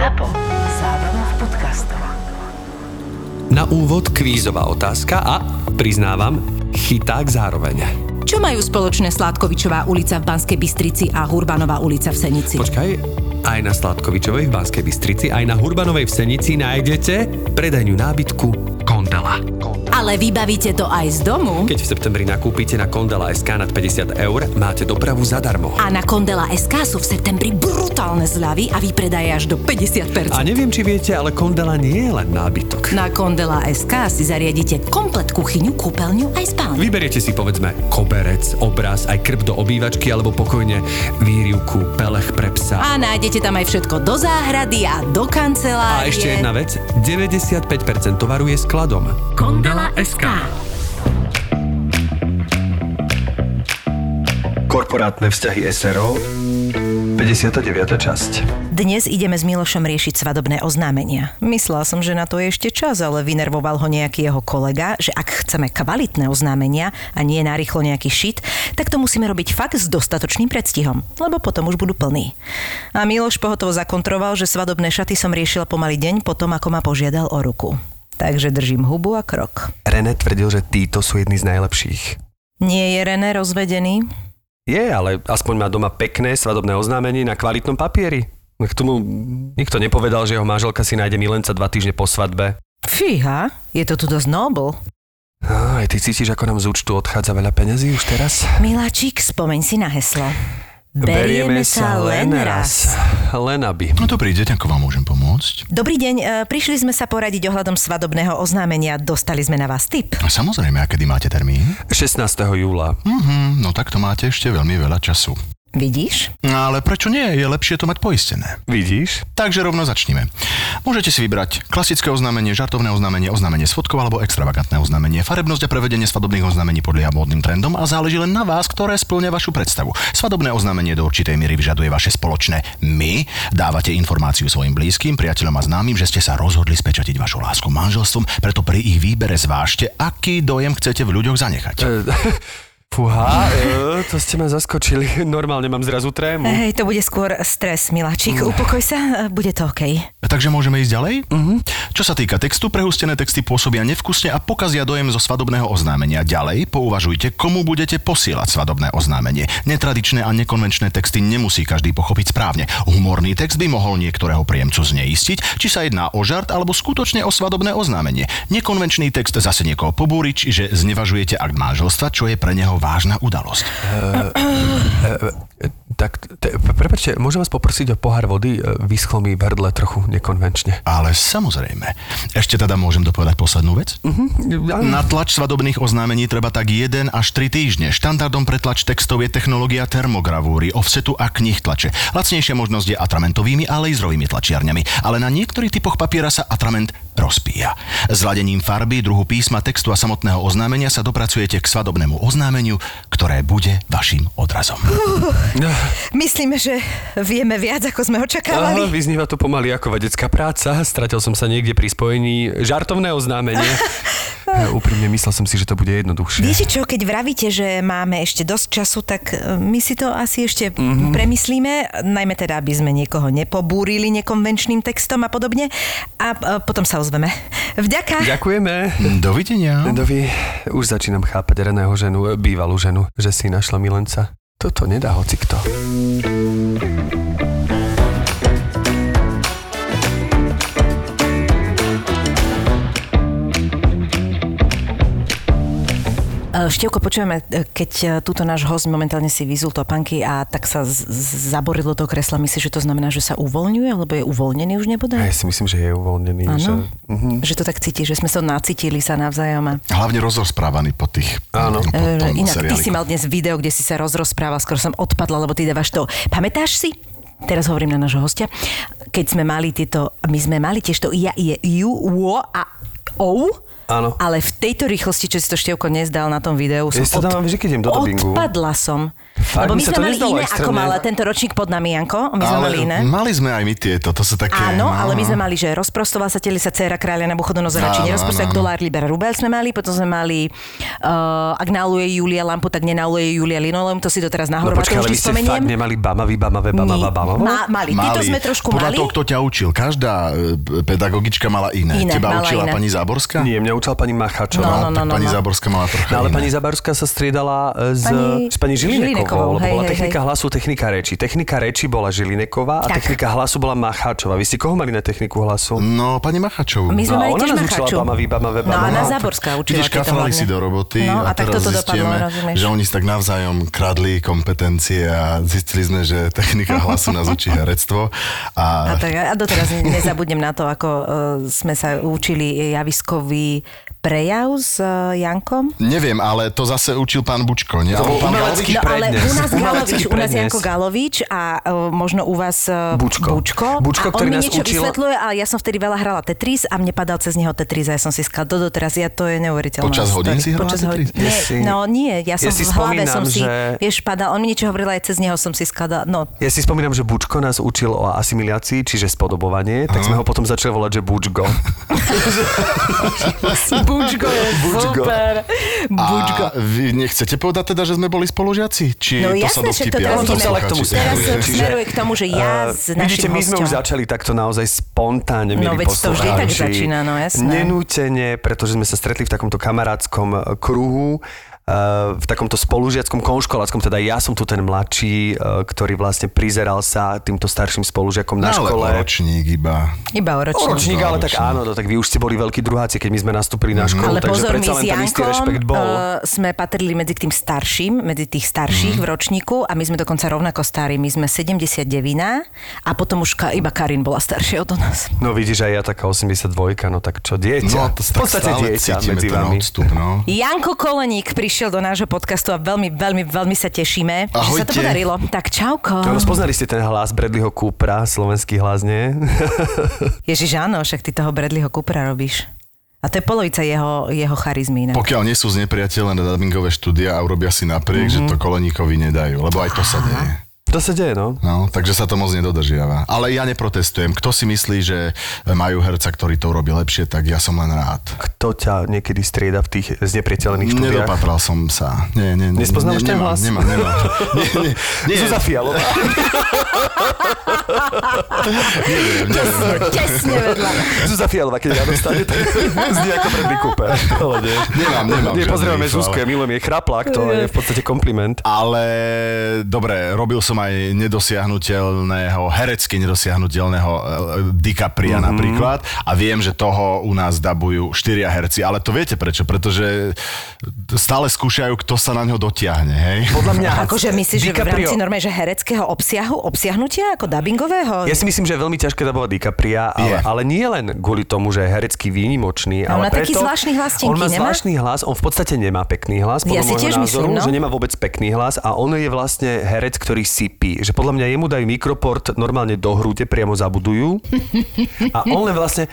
ZAPO. Zábrná v podcastov. Na úvod kvízová otázka a, priznávam, chyták zároveň. Čo majú spoločné Sládkovičová ulica v Banskej Bystrici a Hurbanová ulica v Senici? Počkaj, aj na Sládkovičovej v Banskej Bystrici, aj na Hurbanovej v Senici nájdete predajňu nábytku Kondela. Ale vybavíte to aj z domu? Keď v septembri nakúpite na Kondela SK nad 50 eur, máte dopravu zadarmo. A na Kondela SK sú v septembri brutálne zľavy a výpredaje až do 50%. A neviem, či viete, ale Kondela nie je len nábytok. Na Kondela SK si zariadíte komplet kuchyňu, kúpeľňu aj spálňu. Vyberiete si povedzme koberec, obraz, aj krb do obývačky alebo pokojne výrivku, pelech pre psa. A nájdete tam aj všetko do záhrady a do kancelárie. A ešte jedna vec, 95% tovaru je skladom. Kondela SK. Korporátne vzťahy SRO 59. časť Dnes ideme s Milošom riešiť svadobné oznámenia. Myslela som, že na to je ešte čas, ale vynervoval ho nejaký jeho kolega, že ak chceme kvalitné oznámenia a nie narýchlo nejaký šit, tak to musíme robiť fakt s dostatočným predstihom, lebo potom už budú plní. A Miloš pohotovo zakontroval, že svadobné šaty som riešila pomaly deň potom, ako ma požiadal o ruku. Takže držím hubu a krok. René tvrdil, že títo sú jedni z najlepších. Nie je René rozvedený? Je, ale aspoň má doma pekné svadobné oznámenie na kvalitnom papieri. K tomu nikto nepovedal, že jeho manželka si nájde milenca dva týždne po svadbe. Fíha, je to tu dosť noble. Aj ty cítiš, ako nám z účtu odchádza veľa peňazí už teraz? Miláčik, spomeň si na heslo. Len aby. No dobrý deň, ako vám môžem pomôcť? Dobrý deň, e, prišli sme sa poradiť ohľadom svadobného oznámenia. Dostali sme na vás tip. Samozrejme, a kedy máte termín? 16. júla. Mhm, no tak to máte ešte veľmi veľa času. Vidíš? No ale prečo nie? Je lepšie to mať poistené. Vidíš? Takže rovno začneme. Môžete si vybrať klasické oznámenie, žartovné oznámenie, oznámenie s fotkou alebo extravagantné oznámenie. Farebnosť a prevedenie svadobných oznámení podlieha módnym trendom a záleží len na vás, ktoré splňa vašu predstavu. Svadobné oznámenie do určitej miery vyžaduje vaše spoločné my. Dávate informáciu svojim blízkym, priateľom a známym, že ste sa rozhodli spečatiť vašu lásku manželstvom, preto pri ich výbere zvážte, aký dojem chcete v ľuďoch zanechať. Fúha, e, to ste ma zaskočili. Normálne mám zrazu trému. Hej, to bude skôr stres, miláčik. Upokoj sa, e, bude to OK. Takže môžeme ísť ďalej? Uh-huh. Čo sa týka textu, prehustené texty pôsobia nevkusne a pokazia dojem zo svadobného oznámenia. Ďalej pouvažujte, komu budete posielať svadobné oznámenie. Netradičné a nekonvenčné texty nemusí každý pochopiť správne. Humorný text by mohol niektorého príjemcu zneistiť, či sa jedná o žart alebo skutočne o svadobné oznámenie. Nekonvenčný text zase niekoho pobúri, čiže znevažujete akt manželstva, čo je pre neho vážna udalosť. Tak, te, prepačte, môžem vás poprosiť o pohár vody? E, Vyschlo mi v trochu nekonvenčne. Ale samozrejme. Ešte teda môžem dopovedať poslednú vec? Uh-huh. Na tlač svadobných oznámení treba tak 1 až 3 týždne. Štandardom pre tlač textov je technológia termogravúry, offsetu a knih tlače. Lacnejšia možnosť je atramentovými a laserovými tlačiarňami, ale na niektorých typoch papiera sa atrament rozpíja. Zladením farby, druhu písma, textu a samotného oznámenia sa dopracujete k svadobnému oznámeniu, ktoré bude vašim odrazom. Myslíme, že vieme viac, ako sme Aha, očakávali. vyznieva to pomaly ako vedecká práca. Stratil som sa niekde pri spojení žartovné oznámenie. Ja, úprimne myslel som si, že to bude jednoduchšie. Viete čo, keď vravíte, že máme ešte dosť času, tak e, my si to asi ešte mm-hmm. premyslíme, najmä teda, aby sme niekoho nepobúrili nekonvenčným textom a podobne a e, potom sa ozveme. Vďaka. Ďakujeme. Dovidenia. Dovi, už začínam chápať Reného ženu, bývalú ženu, že si našla milenca. Toto nedá hoci kto. Števko, počujeme, e, keď e, túto náš host momentálne si vyzul topánky a tak sa z- z- zaborilo do kresla, myslíš, že to znamená, že sa uvoľňuje, alebo je uvoľnený už nebodaj? ja si myslím, že je uvoľnený. Že... Áno, Mhm. že to tak cíti, že sme sa nacítili sa navzájom. A... Hlavne rozrozprávaný po tých... Áno. Po E, tom Inak ty seriáliku. si mal dnes video, kde si sa rozrozprával, skoro som odpadla, lebo ty dávaš to. Pamätáš si? Teraz hovorím na nášho hostia. Keď sme mali tieto, my sme mali tiež to ja, je, ju, wo a ou, Áno. ale v tejto rýchlosti, čo si to Števko nezdal na tom videu, Ja som si to dávam vždy, keď idem do dubbingu. odpadla som. Fakt, Lebo my sa sme to mali iné, ako extrémne. mal tento ročník pod nami, Janko. My sme ale mali iné. mali sme aj my tieto, to sú také... Áno, no. ale my sme mali, že rozprostoval sa telica dcera kráľa na Buchodonozora, či nerozprostoval áno. dolár, libera, rubel sme mali, potom sme mali, uh, ak naluje Julia lampu, tak nenaluje Julia linoleum, to si doteraz na No počkaj, ale vy ste fakt spomeniem. nemali bamaví, bamavé, bamava, Nie. bamavo? Ma, mali. Títo sme trošku Podľa mali. toho, kto ťa učil. Každá e, pedagogička mala iné. Iné, Teba mala učila iné. pani Záborská? Nie, mňa učila pani Macháčová. No, no, no, tak no, pani no. Záborská mala trocha No, ale pani Zabarská sa striedala s Pani pani, s pani Žilinekovou, Žilinekovou, lebo hej, bola hej, technika hej. hlasu, technika reči. Technika reči bola Žilineková a Tak. technika hlasu bola Macháčová. Vy ste koho mali na techniku hlasu? No, pani Machačovú. My sme No, mali ona tiež nás učila Macháču. bamaví, bamavé, No a na Záborská učila Vidíš, kafrali si do roboty No, a a, takto teraz zistíme, že oni si tak navzájom kradli kompetencie a zistili sme, že technika hlasu nás učí herectvo. A, A, tak, a doteraz nezabudnem na to, ako uh, sme sa učili javiskový prejav s uh, Jankom. neviem, ale to zase učil pán Bučko, nie? To bol umelecký No ale prednes. U nás Galovič, u nás. Janko Galovič a uh, možno u vás uh, Bučko. Bučko. Bučko, a on ktorý mi nás niečo učil- vysvetľuje a ja som vtedy veľa hrala Tetris a mne padal cez neho Tetris a ja som si skal do doteraz, ja to je neuveriteľné. Počas hodín si hrala Počas Tetris? hodín. Nie, no nie, ja som ja si v hlave som spomínam, si, že- vieš, padal, on mi niečo hovoril aj cez neho som si skladal, no. Ja si spomínam, že Bučko nás učil o asimilácii, čiže spodobovanie, tak sme ho potom začali volať, že Bučko. Bučko je super. Bučko. A vy nechcete povedať teda, že sme boli spolužiaci? Či No to jasné, sa to dovtipia? ale ideme- sa k tomu. Teraz smeruje. Čiže, smeruje k tomu, že ja eh, s našim Vidíte, my sme už začali takto naozaj spontánne, milí No, veď to vždy tak začína, no, jasné. Nenútene, pretože sme sa stretli v takomto kamarátskom eh, kruhu, v takomto spolužiackom konškoláckom, teda ja som tu ten mladší, eh, ktorý vlastne prizeral sa týmto starším spolužiakom na No, ale škole. o ročník iba. Iba o O ročník. ročník, ale tak ročník. áno, no, tak vy už ste boli veľkí druháci, keď my sme nastúpili na školu, Ale takže pozor, predsa len ten istý rešpekt bol. uh, sme patrili medzi tým starším, medzi tých starších Mhm. v ročníku a my sme dokonca rovnako starí. My sme 79 a potom už ka, iba Karin bola staršia od nás. No vidíš, aj ja taká 82, no tak čo, dieťa. No, to v tak podstate dieťa medzi vami. odstup, no. Janko Koleník prišiel do nášho podcastu a veľmi, veľmi, veľmi sa tešíme, že sa to Ahojte. podarilo. Tak čauko. No, spoznali ste ten hlas Bradleyho Coopera, slovenský hlas, nie? Ježiš, áno, však ty toho Bradleyho Coopera robíš. A to je polovica jeho, jeho charizmy. inak. Pokiaľ nie sú z nepriateľné na dubbingové štúdia a urobia si napriek, že to koleníkovi nedajú, lebo aj to sa deje. To sa deje, no. No, takže sa to moc nedodržiava. Ale ja neprotestujem. Kto si myslí, že majú herca, ktorý to urobí lepšie, tak ja som len rád. Kto ťa niekedy strieda v tých znepriateľných štúdiách? Nedopatral som sa. Nie, nie, nie. Nespoznávaš nie, ten nemám, hlas? Nemám, nemám. Nie, nie, nie, Zuzá Fialová. neviem, neviem. Tesne vedľa. Zuzá Fialová, keď ráno stane, tak znie ako Bradley Cooper. Ale nie. Nemám, nemám. Nie, pozrieme Zuzku, ja milujem jej chraplák, to je v podstate kompliment. Ale dobre, robil som aj nedosiahnutelného, herecky nedosiahnutelného eh, DiCapria mm-hmm. napríklad a viem, že toho u nás dabujú štyria herci, ale to viete prečo? Pretože stále skúšajú, kto sa na ňo dotiahne, hej? Podľa mňa Akože myslíš, že v DiCaprio- rámci normálne, že hereckého obsiahu, obsiahnutia ako dubbingového? Ja si myslím, že je veľmi ťažké dabovať DiCapria, ale, Je. ale nie len kvôli tomu, že je herecky výnimočný, on ale má taký preto, zvláštny hlas, On má nemá? zvláštny hlas, on v podstate nemá pekný hlas, podľa Ja si tiež názoru, myslím, no. že nemá vôbec pekný hlas a on je vlastne herec, ktorý sypí. Že podľa mňa jemu dajú mikroport normálne do hrúte, priamo zabudujú a on len vlastne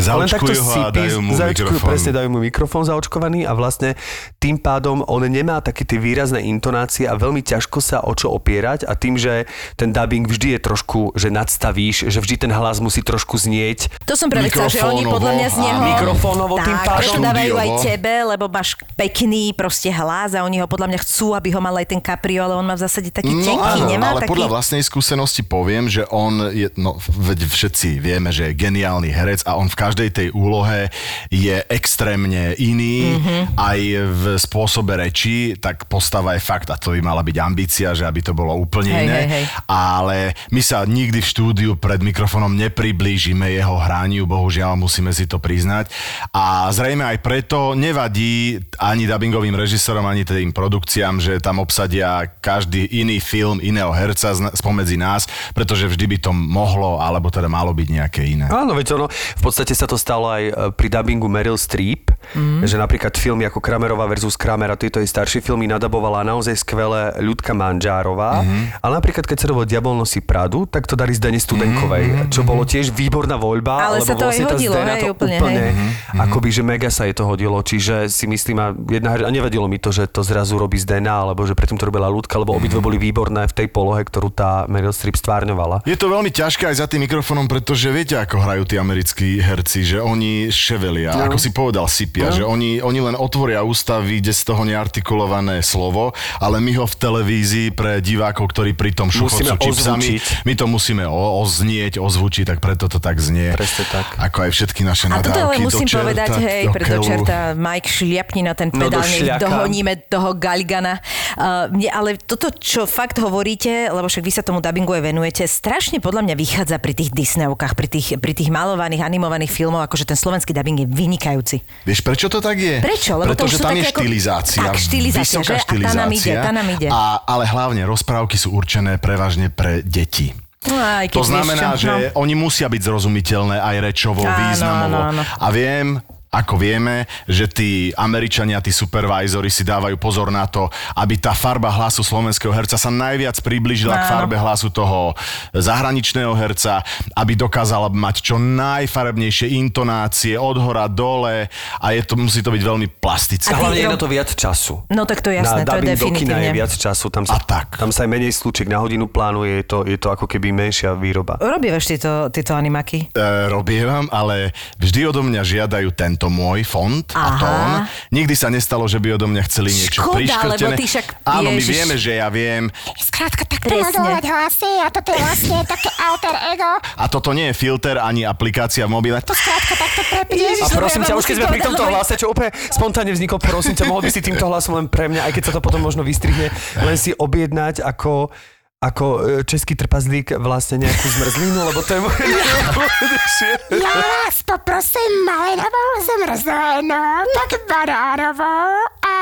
Zaočkujú ho a dajú mu zaočkujú, mikrofón. presne dajú mu mikrofón zaočkovaný a vlastne tým pádom on nemá také tie výrazné intonácie a veľmi ťažko sa o čo opierať a tým, že ten dubbing vždy je trošku, že nadstavíš, že vždy ten hlas musí trošku znieť. To som práve chcela, že oni podľa mňa z neho... Mikrofónovo tým tak, pádom. preto dávajú aj Štúdiovo. tebe, lebo máš pekný proste hlas a oni ho podľa mňa chcú, aby ho mal aj ten Caprio, ale on má v zásade taký No tenký, áno, nemá ale taký... podľa vlastnej skúsenosti poviem, že on je, no veď všetci vieme, že je geniálny herec a on v každej tej úlohe je extrémne iný, Mhm. mm-hmm. aj v spôsobe reči, tak postava je fakt a to by mala byť ambícia, že aby to bolo úplne Hej, iné. hej, hej. Ale my sa nikdy v štúdiu pred mikrofónom nepriblížime jeho hraniu, bohužiaľ musíme si to priznať. A zrejme aj preto nevadí ani dubbingovým režisérom, ani tým produkciám, že tam obsadia každý iný film iného herca spomedzi nás, pretože vždy by to mohlo, alebo teda malo byť nejaké iné. Áno, veď ono, v podstate sa to stalo aj e, pri dubbingu Meryl Streep, Mm. Že napríklad filmy ako Kramerová versus Kramer a tieto jej staršie filmy nadabovala naozaj skvelé Ľudka Manžárová. Mm. Ale napríklad keď sa robil Diabol nosí Pradu, tak to dali Zdene Studenkovej, mm. čo bolo tiež výborná voľba. Ale sa to aj vlastne tá hodilo, hej, to úplne, úplne hej. akoby, že mega sa jej to hodilo. Čiže si myslím, a jedna a nevadilo mi to, že to zrazu robí Zdena, alebo že predtým to robila Ľudka, lebo obidve boli výborné v tej polohe, ktorú tá Meryl Streep stvárňovala. Je to veľmi ťažké aj za tým mikrofónom, pretože viete, ako hrajú tí americkí herci, že oni ševelia, no. ako si povedal, sypia, no. že oni, oni len otvoria ústa, vyjde z toho neartikulované slovo, ale my ho v televízii pre divákov, ktorí pri tom Musíme šuchocú čipsami, my to musíme o, oznieť, ozvučiť, tak preto to tak znie. Presne tak. Ako aj všetky naše A nadávky toto ale musím do čerta, povedať, hej, do preto čerta, Mike, šliapni na ten No do pedál, nech šľaka. dohoníme toho Galigana. Uh, mne, ale toto, čo fakt hovoríte, lebo však vy sa tomu dubbingu aj venujete, strašne podľa mňa vychádza pri tých Disneyovkách, pri tých, pri tých malovaných, animovaných filmov, akože ten slovenský dubbing je vynikajúci. Vieš, prečo to tak je? Prečo? Lebo to Pretože tam je ako- štilizácia. Tak, štilizácia, vysoká že? A tá nám ide, štilizácia. tá nám ide. A, ale hlavne rozprávky sú určené prevažne pre deti. No, aj To znamená, čo, že no. oni musia byť zrozumiteľné aj rečovo, Áno, významovo. áno, áno. A viem, ako vieme, že tí Američania, tí supervisory si dávajú pozor na to, aby tá farba hlasu slovenského herca sa najviac priblížila k Áno. farbe hlasu toho zahraničného herca, aby dokázala mať čo najfarebnejšie intonácie od hora dole a je to, musí to byť veľmi plastické. A hlavne je na to viac času. No tak to je jasné, na to je dubbing do kina definitívne. je viac času, tam sa, A tak. tam sa aj menej slúčik na hodinu plánuje, je to, je to ako keby menšia výroba. Robívaš tieto, tieto animaky? E, robievam, ale vždy odo mňa žiadajú tento môj font a Aha. tón. Nikdy sa nestalo, že by odo mňa chceli niečo Škoda, priškrtené. lebo ty však Áno, my Ježiš. vieme, že ja viem. Skrátka, takto Presne. hlasy a toto je vlastne také alter ego. A toto nie je filter ani aplikácia v mobile. To Skrátka, takto prepneš. A prosím ťa, už keď sme pri tomto hlase, čo úplne spontánne vzniklo, prosím ťa, mohol by si týmto hlasom len pre mňa, aj keď sa to potom možno vystrihne, len si objednať ako ako e, český trpazlík vlastne nejakú zmrzlinu, lebo to je moje najobľúbenejšie. Ja vás poprosím malinovou zmrzlinu, tak banánovou a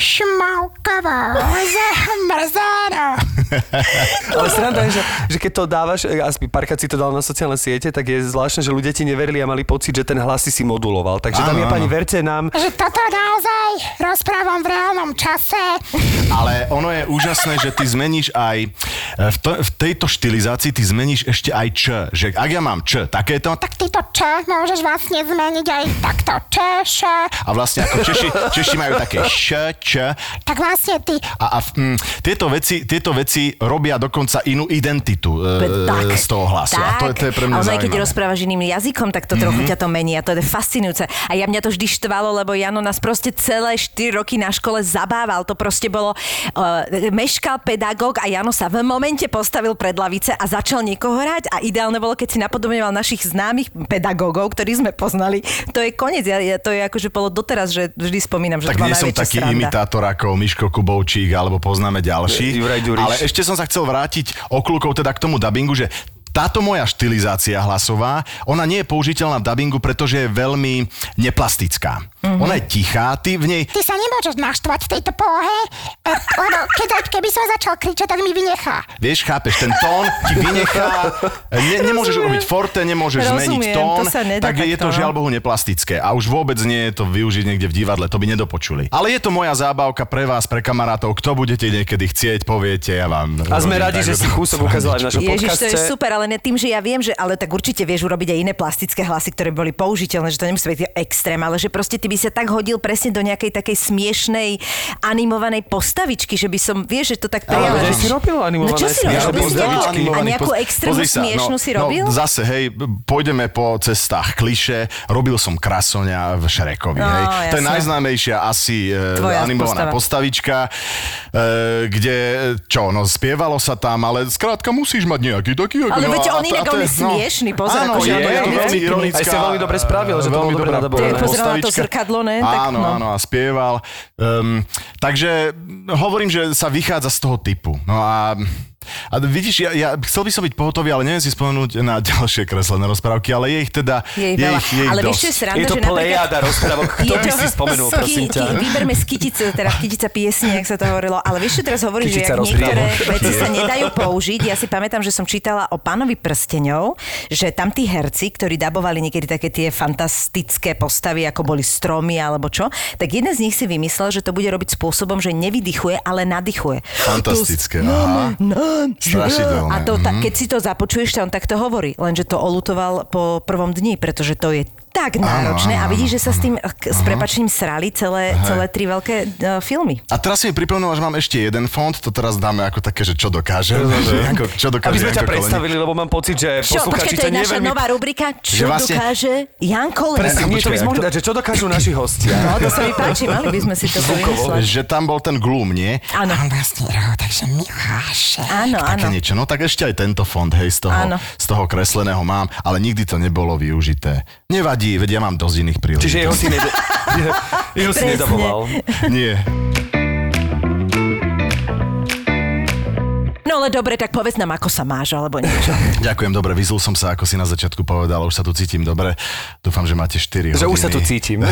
šmaukovou zmrzlinu. Ale sranda je, že, že keď to dávaš, e, aspoň párkrát si to dal na sociálne siete, tak je zvláštne, že ľudia ti neverili a mali pocit, že ten hlas si si moduloval. Takže tam je pani, verte nám, Že toto naozaj rozprávam v reálnom čase. Ale ono je úžasné, že ty zmeníš aj v, to, v tejto štilizácii ty zmeníš ešte aj č. Že ak ja mám č, takéto, tak Tak tyto č môžeš vlastne zmeniť aj takto č, š. a vlastne ako Češi, Češi majú také š, č, Tak vlastne ty A, a mm, tieto, veci, tieto veci robia dokonca inú identitu e, tak, z toho hlasu. A to je, to je pre mňa keď zaujímavé. Mhm. rozprávaš iným jazykom, tak to mm-hmm. trochu ťa to mení a to je fascinujúce. A ja mňa to vždy štvalo, lebo Jano nás proste celé 4 roky na škole zabával. To proste bolo, uh, meškal pedagóg a Jano sa v momente postavil pred lavice a začal niekoho hrať a ideálne bolo, keď si napodobňoval našich známych pedagógov, ktorí sme poznali. To je koniec. Ja, ja, to je akože bolo doteraz, že vždy spomínam, že Tak to nie som taký sranda. imitátor ako Miško Kubovčík, alebo poznáme ďalší. Ale ešte som sa chcel vrátiť okľúkov teda k tomu dubbingu, že táto moja štilizácia hlasová, ona nie je použiteľná v dubbingu, pretože je veľmi neplastická. Mhm. Mm-hmm. Ona je tichá, ty v nej... Ty sa nemôžeš naštvať v tejto polohe, e, lebo keď, keby som začal kričať, tak mi vynechá. Vieš, chápeš, ten tón ti vynechá, ne, nemôžeš urobiť forte, nemôžeš zmeniť Rozumiem, tón, to sa nedá tak je to takto, žiaľ no. Bohu neplastické. A už vôbec nie je to využiť niekde v divadle, to by nedopočuli. Ale je to moja zábavka pre vás, pre kamarátov, kto budete niekedy chcieť, poviete, ja vám... a sme radi, že si kúsok ukázal aj v našom Ježiš, podcaste. to je super, ale ne tým, že ja viem, že ale tak určite vieš urobiť aj iné plastické hlasy, ktoré boli použiteľné, že to nemusí byť extrém, ale že proste ty by sa tak hodil presne do nejakej takej smiešnej animovanej postavičky, že by som, vieš, že to tak Ale prijala. veď že- si robil animované No čo si robil? postavičky. A nejakú extrémnu smiešnú si robil? No, zase, hej, pôjdeme po cestách kliše, robil som krasoňa v Šrekovi, No, hej. To je najznámejšia asi e, Tvoja animovaná postava. postavička, e, kde, čo, no spievalo sa tam, ale skrátka musíš mať nejaký taký... Ale no, veď a- on a- inak, a to on je smiešný, pozor, áno, je, je je, veľmi ironická. Aj si veľmi dobre spravil, že to bolo veľmi dobre. Ty pozeral na to zrkadlo, ne? Áno, no. áno, a spieval. Um, takže hovorím, že sa vychádza z toho typu. No a A vidíš, ja, ja chcel by som byť pohotový, ale neviem si spomenúť na ďalšie kreslené rozprávky, ale je ich teda Je ich je ich, je ich Ale dosť. vieš, čo je sranda, Je to že plejada rozprávok. Kto by si spomenul, prosím ťa? Vyberme z kytice, teda kytica piesne, jak sa to hovorilo. Ale vieš, čo teraz hovorím, že niektoré veci sa nedajú použiť. Ja si pamätám, že som čítala o pánovi prsteňov, že tam tí herci, ktorí dabovali niekedy také tie fantastické postavy, ako boli stromy alebo čo, tak jeden z nich si vymyslel, že to bude robiť spôsobom, že nevydychuje, ale nadýchuje. Fantastické, To- A to, ta, mhm. keď si to započuješ, tak on takto hovorí. Lenže to olutoval po prvom dni, pretože to je tak náročné áno, a vidíš, že sa s tým k- s prepačením srali celé, celé tri veľké uh, filmy. A teraz si mi pripomenul, že mám ešte jeden fond, to teraz dáme ako také, že čo dokáže. že čo dokáže Aby sme ťa Janko Koleník. predstavili, lebo mám pocit, že Čo, posluchači počkaj, to ťa je naša neveľmi... nová rubrika, čo vlastne- dokáže Janko Presne, Len. nie, to by sme mohli dať, že čo dokážu naši hostia. No, to sa mi páči, mali by sme si to vymysleť. Že tam bol ten glum, nie? Áno, On vlastne roho, takže Miláš. áno, áno. niečo. No tak ešte aj tento fond, hej, z toho, Áno. z toho kresleného mám, ale nikdy to nebolo využité. Nevadí, veď ja mám dosť iných príležitostí. Čiže jeho si, ned- jeho si nedovolal. Nie. No ale dobre, tak povedz nám, ako sa máš, alebo niečo. Ďakujem, dobre, vyzul som sa, ako si na začiatku povedal, už sa tu cítim dobre. Dúfam, že máte 4 hodiny. Že už sa tu cítim.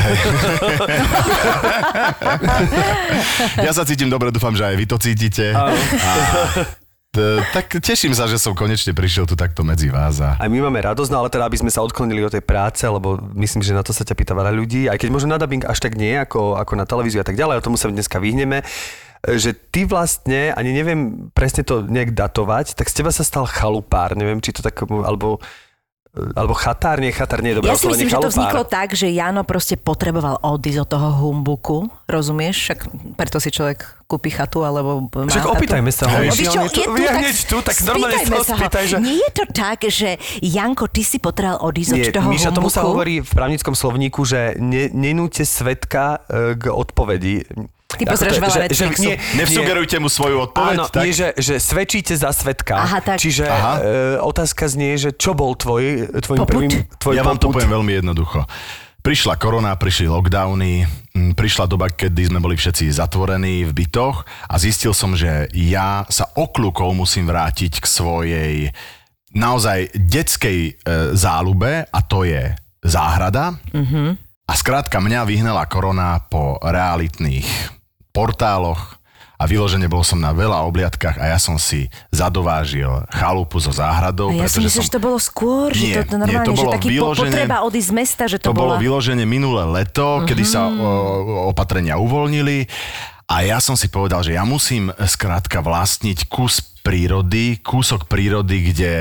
Ja sa cítim dobre, dúfam, že aj vy to cítite. A, tak teším sa, že som konečne prišiel tu takto medzi vás. A... Aj my máme radosť, no ale teda, aby sme sa odklonili od tej práce, lebo myslím, že na to sa ťa pýta veľa ľudí, aj keď možno na dubbing až tak nie, ako, ako na televíziu a tak ďalej, o tomu sa dneska vyhneme, že ty vlastne, ani neviem presne to nejak datovať, tak z teba sa stal chalupár, neviem, či to tak, alebo alebo chatár, nie chatár, nie je dobré Ja si myslím, že to vzniklo tak, že Jano proste potreboval odísť od toho humbuku, rozumieš? Však preto si človek kúpi chatu, alebo má Však chatu. opýtajme sa ho. Vieš čo, je tu, je hneď tu, tak normálne sa ho spýtaj, že... Nie je to tak, že Janko, ty si potreboval odísť od Nie, toho Míša, tomu humbuku? sa hovorí v právnickom slovníku, že ne, nenúte svetka e, k odpovedi. Ty je, veľa že, že, nie, Nevsugerujte mu svoju odpoveď, Áno, tak? nie, že, že svedčíte za svetka. Aha, tak. Čiže Aha. e, otázka znie, že čo bol tvoj, tvojim Popud? prvým tvoj ja vám to poviem veľmi jednoducho. Prišla korona, prišli lockdowny, prišla doba, kedy sme boli všetci zatvorení v bytoch a zistil som, že ja sa okľukov musím vrátiť k svojej naozaj detskej e, záľube a to je záhrada. Mm-hmm. A skrátka mňa vyhnala korona po realitných portáloch a vyložene bol som na veľa obliadkách a ja som si zadovážil chalupu so záhradou. A ja si myslím, som... že to bolo skôr, že Nie, to, to nie, normálne, to bolo že taký vyložene- potreba odísť z mesta, že to, To bolo bola... vyloženie minulé leto, uh-huh. kedy sa o, opatrenia uvoľnili a ja som si povedal, že ja musím skrátka vlastniť kus prírody, kúsok prírody, kde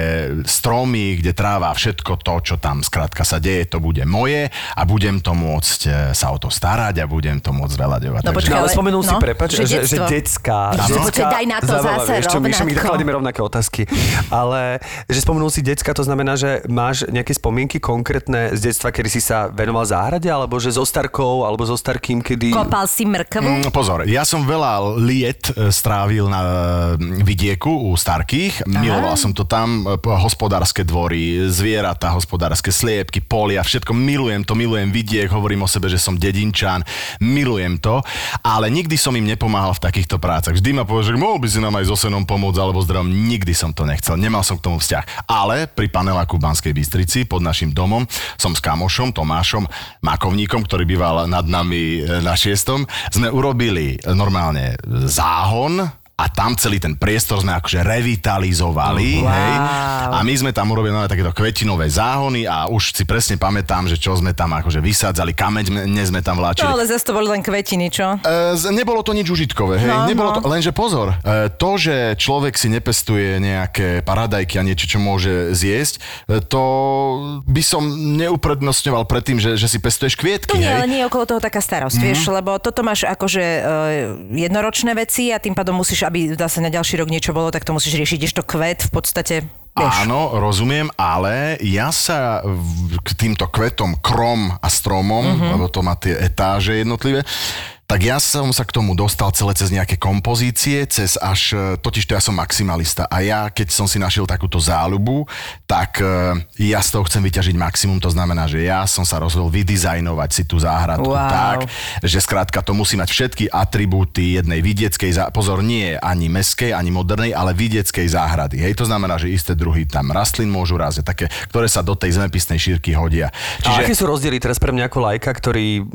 stromy, kde tráva, všetko to, čo tam skrátka sa deje, to bude moje a budem to môcť e, sa o to starať a budem to môcť veľaďovať. No, Takže- počkaj, No, ale spomenul si, no, prepač, že že, že detská. Detská- počkaj, daj na to Zaujímavé, zase vieš čo, my rovnako. kladíme rovnaké otázky. Ale že spomenul si decka, to znamená, že máš nejaké spomienky konkrétne z detstva, kedy si sa venoval záhrade, alebo že so starkou, alebo so starkým, kedy... Kopal si mrkvu? Mm, Pozor, ja som veľa liet e, strávil na e, vidieku u starkých. Miloval som to tam, e, p- hospodárske dvory, zvieratá, hospodárske sliepky, polia, všetko. Milujem to, milujem vidiek, hovorím o sebe, že som dedinčan, milujem to, ale nikdy som im nepomáhal v takýchto prácach. Vždy ma povedal, že mohol by si nám aj so senom pomôcť alebo zdravím, nikdy som to nechcel, nemal som k tomu vzťah. Ale pri paneláku v Banskej Bystrici pod našim domom som s kamošom Tomášom Makovníkom, ktorý býval nad nami e, na šiestom, sme urobili normálne záhon a tam celý ten priestor sme akože revitalizovali. Wow. Hej? A my sme tam urobili nové takéto kvetinové záhony a už si presne pamätám, že čo sme tam akože vysádzali, kameň ne sme tam vláčili. No ale zase to boli len kvetiny, čo? E, nebolo to nič užitkové, hej, No, nebolo no. to, lenže pozor, e, to, že človek si nepestuje nejaké paradajky a niečo, čo môže zjesť, e, to by som neuprednostňoval predtým, že, že si pestuješ kvietky, To nie, hej. ale nie je okolo toho taká starosť, mm. vieš, lebo toto máš akože uh, jednoročné veci a tým pádom musíš, aby zase na ďalší rok niečo bolo, tak to musíš riešiť, ešte kvet v podstate, vieš. Áno, rozumiem, ale ja sa k týmto kvetom, krom a stromom, Mhm. mm-hmm. lebo to má tie etáže jednotlivé, tak ja som sa k tomu dostal celé cez nejaké kompozície, cez až, e, totiž to ja som maximalista a ja, keď som si našiel takúto záľubu, tak e, ja z toho chcem vyťažiť maximum, to znamená, že ja som sa rozhodol vydizajnovať si tú záhradku Wow. tak, že skrátka to musí mať všetky atribúty jednej vidieckej, zá... pozor, nie ani meskej, ani modernej, ale vidieckej záhrady. Hej, to znamená, že isté druhy tam rastlín môžu rásť, také, ktoré sa do tej zemepisnej šírky hodia. Čiže... A aké sú rozdiely teraz pre mňa ako lajka, ktorý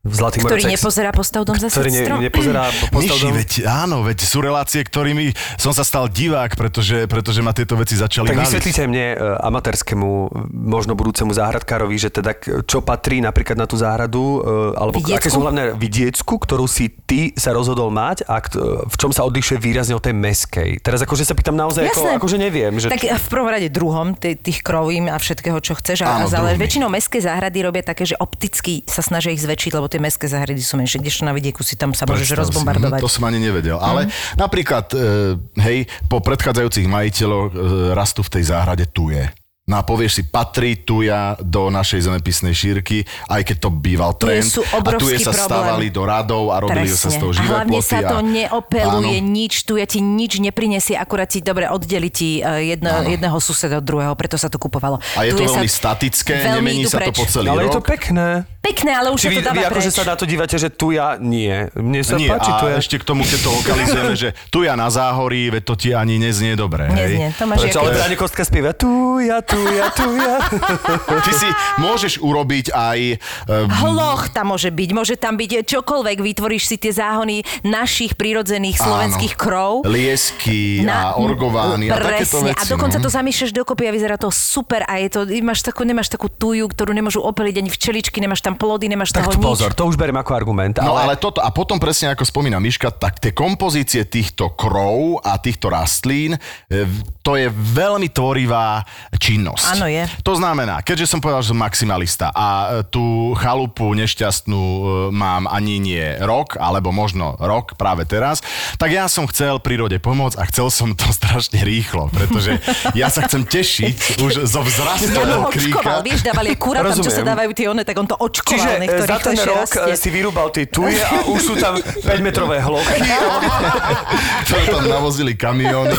v Zlatý Ktorý Moravec- nepozerá postav dom za ktorý ne, nepozerá postav Myši, dom? veď, áno, veď sú relácie, ktorými som sa stal divák, pretože, pretože ma tieto veci začali Tak baviť. vysvetlite mne, e, amatérskému, možno budúcemu záhradkárovi, že teda čo patrí napríklad na tú záhradu, e, alebo Vidiecku? aké sú hlavné vidiecku, ktorú si ty sa rozhodol mať a v čom sa odlišuje výrazne od tej meskej. Teraz akože sa pýtam naozaj, Jasné. ako, akože neviem. Že... Tak v prvom rade druhom, t- tých krovín a všetkého, čo chceš. Áno, ale druhmi. väčšinou mestské záhrady robia také, že opticky sa snažia ich zväčšiť, lebo tie mestské záhrady sú menšie, kdežto na vidieku si tam sa môžeš Predstav si, rozbombardovať. hm, To som ani nevedel. Ale napríklad, e, hej, po predchádzajúcich majiteľoch e, rastu v tej záhrade tuje. No a povieš si, patrí tuja do našej zemepisnej šírky, aj keď to býval trend. sú a tuje obrovský sa problém. stávali do radov a robili sa z toho a živé hlavne ploty. sa to a... neopeluje Áno. nič, tu ja ti nič neprinesie, akurát ti dobre oddeli ti eh, jedno, jedného suseda od druhého, preto sa to kupovalo. A je to Tuje sa veľmi statické, veľmi nemení sa to po celý ale je rok. to pekné. Pekné, ale už Či sa vy, to dáva vy akože preč. sa na to dívate, že tu ja nie. Mne sa Nie, páči tu a ja. ešte k tomu, keď to lokalizujeme, že tu ja na záhorí, veď to ti ani neznie dobre. Neznie, to máš Prečo? Ale Kostka spieva tu ja, tu ja, tu ja. Ty si môžeš urobiť aj... Um, Hloch tam môže byť, môže tam byť čokoľvek, vytvoríš si tie záhony našich prírodzených slovenských krov. Liesky a orgovány a takéto presne. veci. A dokonca no. to zamiešaš dokopy a vyzerá to super a je to, máš takú, nemáš takú tuju, ktorú nemôžu opeliť ani včeličky, nemáš tam plody, nemáš Tak toho nič. pozor, to už beriem ako argument. No ale, ale toto, a potom presne ako spomína Miška, tak tie kompozície týchto krov a týchto rastlín, e, to je veľmi tvorivá činnosť. Áno, je. To znamená, keďže som povedal, že som maximalista a e, tú chalupu nešťastnú e, mám ani nie rok, alebo možno rok práve teraz, tak ja som chcel prírode pomôcť a chcel som to strašne rýchlo, pretože ja sa chcem tešiť už zo vzrastu Ja toho ho očkoval, kríka. vieš, dávali kura tam, čo sa dávajú tie one, tak on to očkoval, Čiže e, za ten rok rastie. si vyrúbal tie tuje a už sú tam 5-metrové hlochy. To tam navozili kamióny.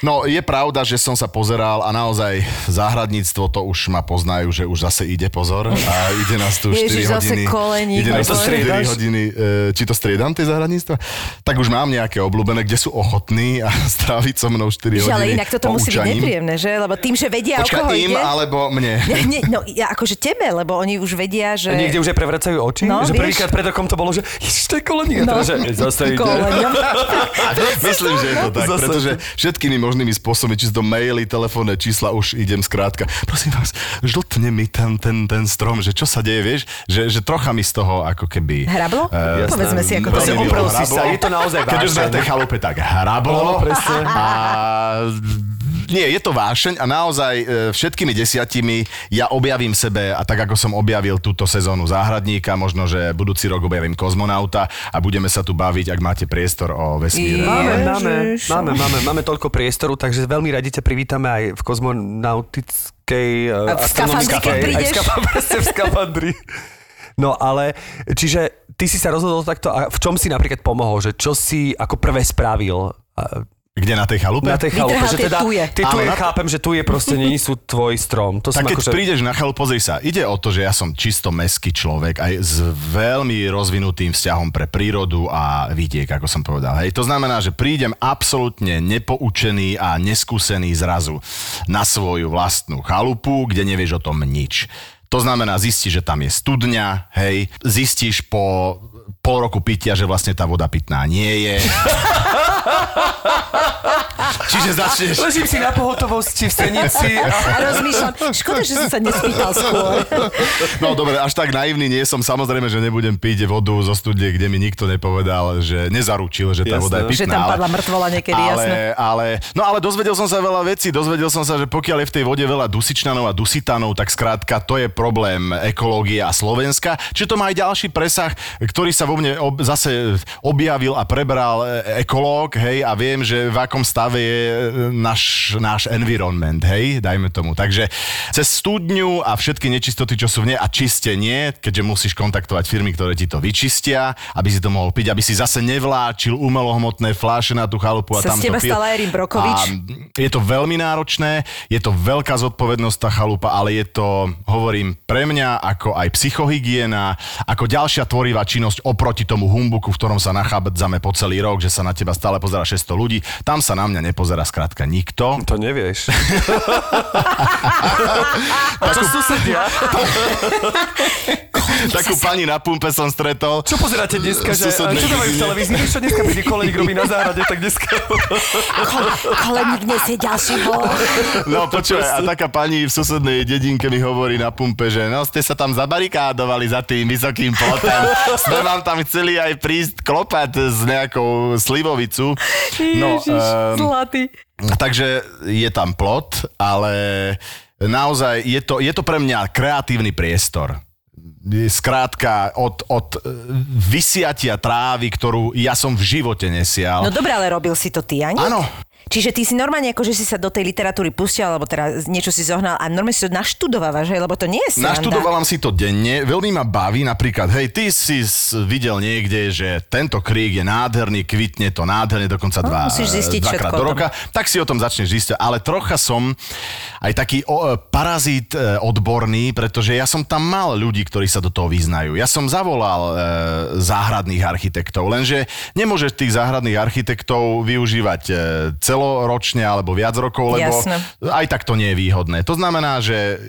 No, je pravda, že som sa pozeral a naozaj záhradníctvo to už ma poznajú, že už zase ide pozor a ide nás tu 4 Ježiš, zase hodiny. koleník, ide nás tu Aj to 4 striedaš? hodiny. e, Či to striedam, tie záhradníctva? Tak už mám nejaké obľúbené, kde sú ochotní a stráviť so mnou 4 Víš, hodiny ale inak toto musí byť nepríjemné, že? Lebo tým, že vedia, o Počkaj, koho im ide... alebo mne? Nie, nie, no ja akože tebe, lebo oni už vedia, že... Niekde už aj prevracajú oči, No, že prvýkrát pred rokom to bolo, že ježiš, to je koleník. A No. teraz, že zase ide. Myslím, že je to tak, Zase. pretože všetkými možnými spôsobmi, či to maily, telefónne čísla, už idem skrátka. Prosím vás, žltne mi ten, ten, ten strom, že čo sa deje, vieš, že, že trocha mi z toho ako keby... Hrablo? Eh, Povedzme si, ako to mi oprel si sa, je to naozaj Keď už na tej chalupe, tak hrablo. No, presne. A nie, je to vášeň a naozaj e, všetkými desiatimi ja objavím sebe a tak ako som objavil túto sezónu záhradníka, možno, že budúci rok objavím kozmonauta a budeme sa tu baviť, ak máte priestor o vesmíre. Máme, máme, máme, máme, máme toľko priestoru, takže veľmi radi ťa privítame aj v kozmonautickej... e, A v skafandri, keď astronomickej- prídeš? Aj v skafandri, presne v skafandri. No ale, čiže ty si sa rozhodol takto a v čom si napríklad pomohol, že čo si ako prvé spravil Kde na tej chalupe? na tej chalupe, Vytrhal že tie teda tuje. tie tuje na- chápem, že tuje proste nie sú tvoj strom. To Tak keď akože... prídeš na chalup, pozri sa, ide o to, že ja som čisto meský človek aj s veľmi rozvinutým vzťahom pre prírodu a vidiek, ako som povedal. Hej, to znamená, že prídem absolútne nepoučený a neskúsený zrazu na svoju vlastnú chalupu, kde nevieš o tom nič. To znamená, zistíš, že tam je studňa, hej, zistíš po pol roku pitia, že vlastne tá voda pitná nie je. Čiže začneš... Ležím si na pohotovosti v Senici a A rozmýšľam, škoda, že som sa nespýtal skôr. No dobre, až tak naivný nie som. Samozrejme, že nebudem piť vodu zo studie, kde mi nikto nepovedal, že nezaručil, že tá Jasné. voda je pitná. Že tam padla mŕtvola niekedy, ale, jasné. Ale, no ale dozvedel som sa veľa vecí. Dozvedel som sa, že pokiaľ je v tej vode veľa dusičnanov a dusitanov, tak skrátka to je problém ekológie a Slovenska. Čiže to má aj ďalší presah, ktorý sa vo mne ob, zase objavil a prebral e, ekológ rok, hej, a viem, že v akom stave je e, náš, náš environment, hej, dajme tomu. Takže cez studňu a všetky nečistoty, čo sú v nej a čistenie, keďže musíš kontaktovať firmy, ktoré ti to vyčistia, aby si to mohol piť, aby si zase nevláčil umelohmotné fláše na tú chalupu a Sa tam to pil. stal Erin Brokovič. A je to veľmi náročné, je to veľká zodpovednosť tá chalupa, ale je to, hovorím, pre mňa ako aj psychohygiena, ako ďalšia tvorivá činnosť oproti tomu humbuku, v ktorom sa nachádzame po celý rok, že sa na teba stále pozera 600 ľudí. Tam sa na mňa nepozerá skrátka nikto. To nevieš. A čo susedia? Takú pani na pumpe som stretol. Čo pozeráte dneska? Že, čo to majú v televízii? Čo, dneska príde koleník robí na záhrade, tak dneska... Si ďalší bol. No počúvaj, a taká pani v susednej dedinke mi hovorí na pumpe, že no ste sa tam zabarikádovali za tým vysokým plotem. Sme vám tam chceli aj prísť klopať s nejakou slivovicu. No, um, Zlatý. takže je tam plot, ale naozaj je to, je to pre mňa kreatívny priestor. Skrátka, od, od e, vysiatia trávy, ktorú ja som v živote nesial. No dobre, ale robil si to ty, ani? Áno. Čiže ty si normálne ako, že si sa do tej literatúry pustil, alebo teda niečo si zohnal a normálne si to naštudovávaš, hej, lebo to nie je sranda. Naštudovala si to denne, veľmi ma baví, napríklad, hej, ty si videl niekde, že tento krík je nádherný, kvitne to nádherne, dokonca dva, musíš zistiť dvakrát do roka, tak si o tom začneš zistiť. Ale trocha som aj taký o, e, parazít e, odborný, pretože ja som tam mal ľudí, ktorí sa do toho vyznajú. Ja som zavolal e, záhradných architektov, lenže nemôžeš tých záhradných architektov využívať e, celoročne alebo viac rokov, lebo Jasné. aj tak to nie je výhodné. To znamená, že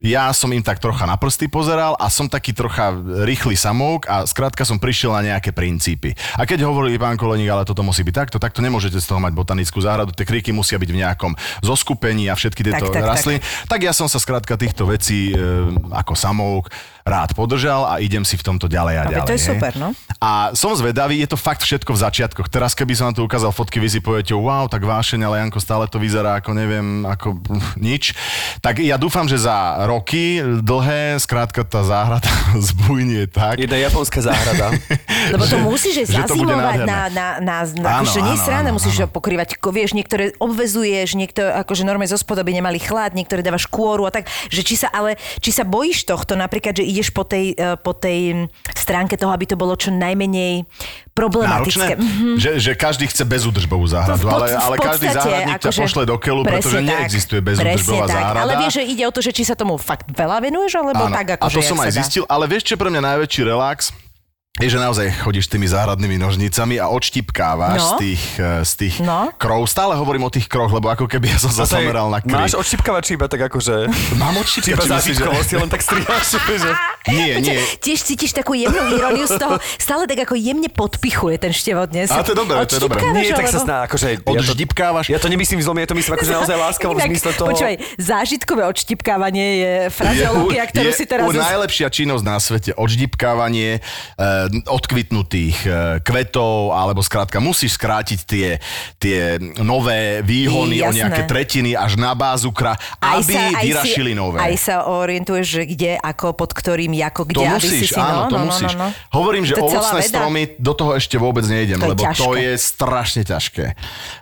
ja som im tak trocha na prsty pozeral a som taký trocha rýchly samouk a skrátka som prišiel na nejaké princípy. A keď hovorili pán Koleník, ale toto musí byť takto, takto nemôžete z toho mať botanickú záhradu, tie kríky musia byť v nejakom zoskupení a všetky tieto Tak, tak, tak. rastliny. Tak, ja som sa skrátka týchto vecí e, ako samouk rád podržal a idem si v tomto ďalej a Ale ďalej. to je hej. super, no. A som zvedavý, je to fakt všetko v začiatkoch. Teraz keby som vám tu ukázal fotky, vy si poviete, wow, tak vášeň, ale Janko, stále to vyzerá ako neviem, ako nič. Tak ja dúfam, že za roky dlhé, skrátka tá záhrada zbujnie tak. Jedna japonská záhrada. Lebo to musíš aj Že to zazimovať na, na, na, na Áno, akože nie áno, sranda, áno, musíš áno. ho pokrývať, ko- vieš, niektoré obvezuješ, niektoré akože normálne zo spodoby nemali chlad, niektoré dávaš kôru a tak, že či sa, ale či sa bojíš tohto, napríklad, že ideš po tej, eh, po tej stránke toho, aby to bolo čo najmenej problematické. Náročné, že, že každý chce bezúdržbovú záhradu, pod- ale, ale každý záhradník ťa akože- pošle do keľu, pretože tak, neexistuje bezúdržbová záhrada. Ale vieš, že ide o to, že či sa tomu fakt veľa venuješ, alebo Áno, tak a akože to som jak aj dá. zistil, ale vieš, čo pre mňa najväčší relax? Je, že naozaj chodíš tými záhradnými nožnicami a odštipkávaš No. z tých, eh, z tých No. krov. Stále hovorím o tých kroch, lebo ako keby ja som sa zameral na Máš krík. odštipkávač iba tak akože... Mám Či odštipkač, iba myslíš, že... len tak strihaš, že... Nie, nie. Tiež cítiš takú jemnú iróniu z toho, stále tak ako jemne podpichuje ten števot dnes. A to je dobré, to je dobré. Odštipkávaš, Nie, tak sa sná, akože... Ja to, Odždipkávaš. ja to nemyslím zlom, ja to myslím akože naozaj láskavo v zmysle toho... Počúvaj, zážitkové odštipkávanie je frazeológia, ktorú je si teraz... u najlepšia činnosť na svete. Odždipkávanie e, odkvitnutých e, kvetov, alebo skrátka musíš skrátiť tie, tie nové výhony o Jasné. nejaké tretiny až na bázu kra, aby vyrašili si, nové. Aj sa orientuješ, že kde, ako, pod ktorým, ako, kde, To aby musíš, si si... áno, no, to no, musíš. No, no, no. Hovorím, že To ovocné stromy, do toho ešte vôbec nejdem, To lebo to ťažké. je strašne ťažké.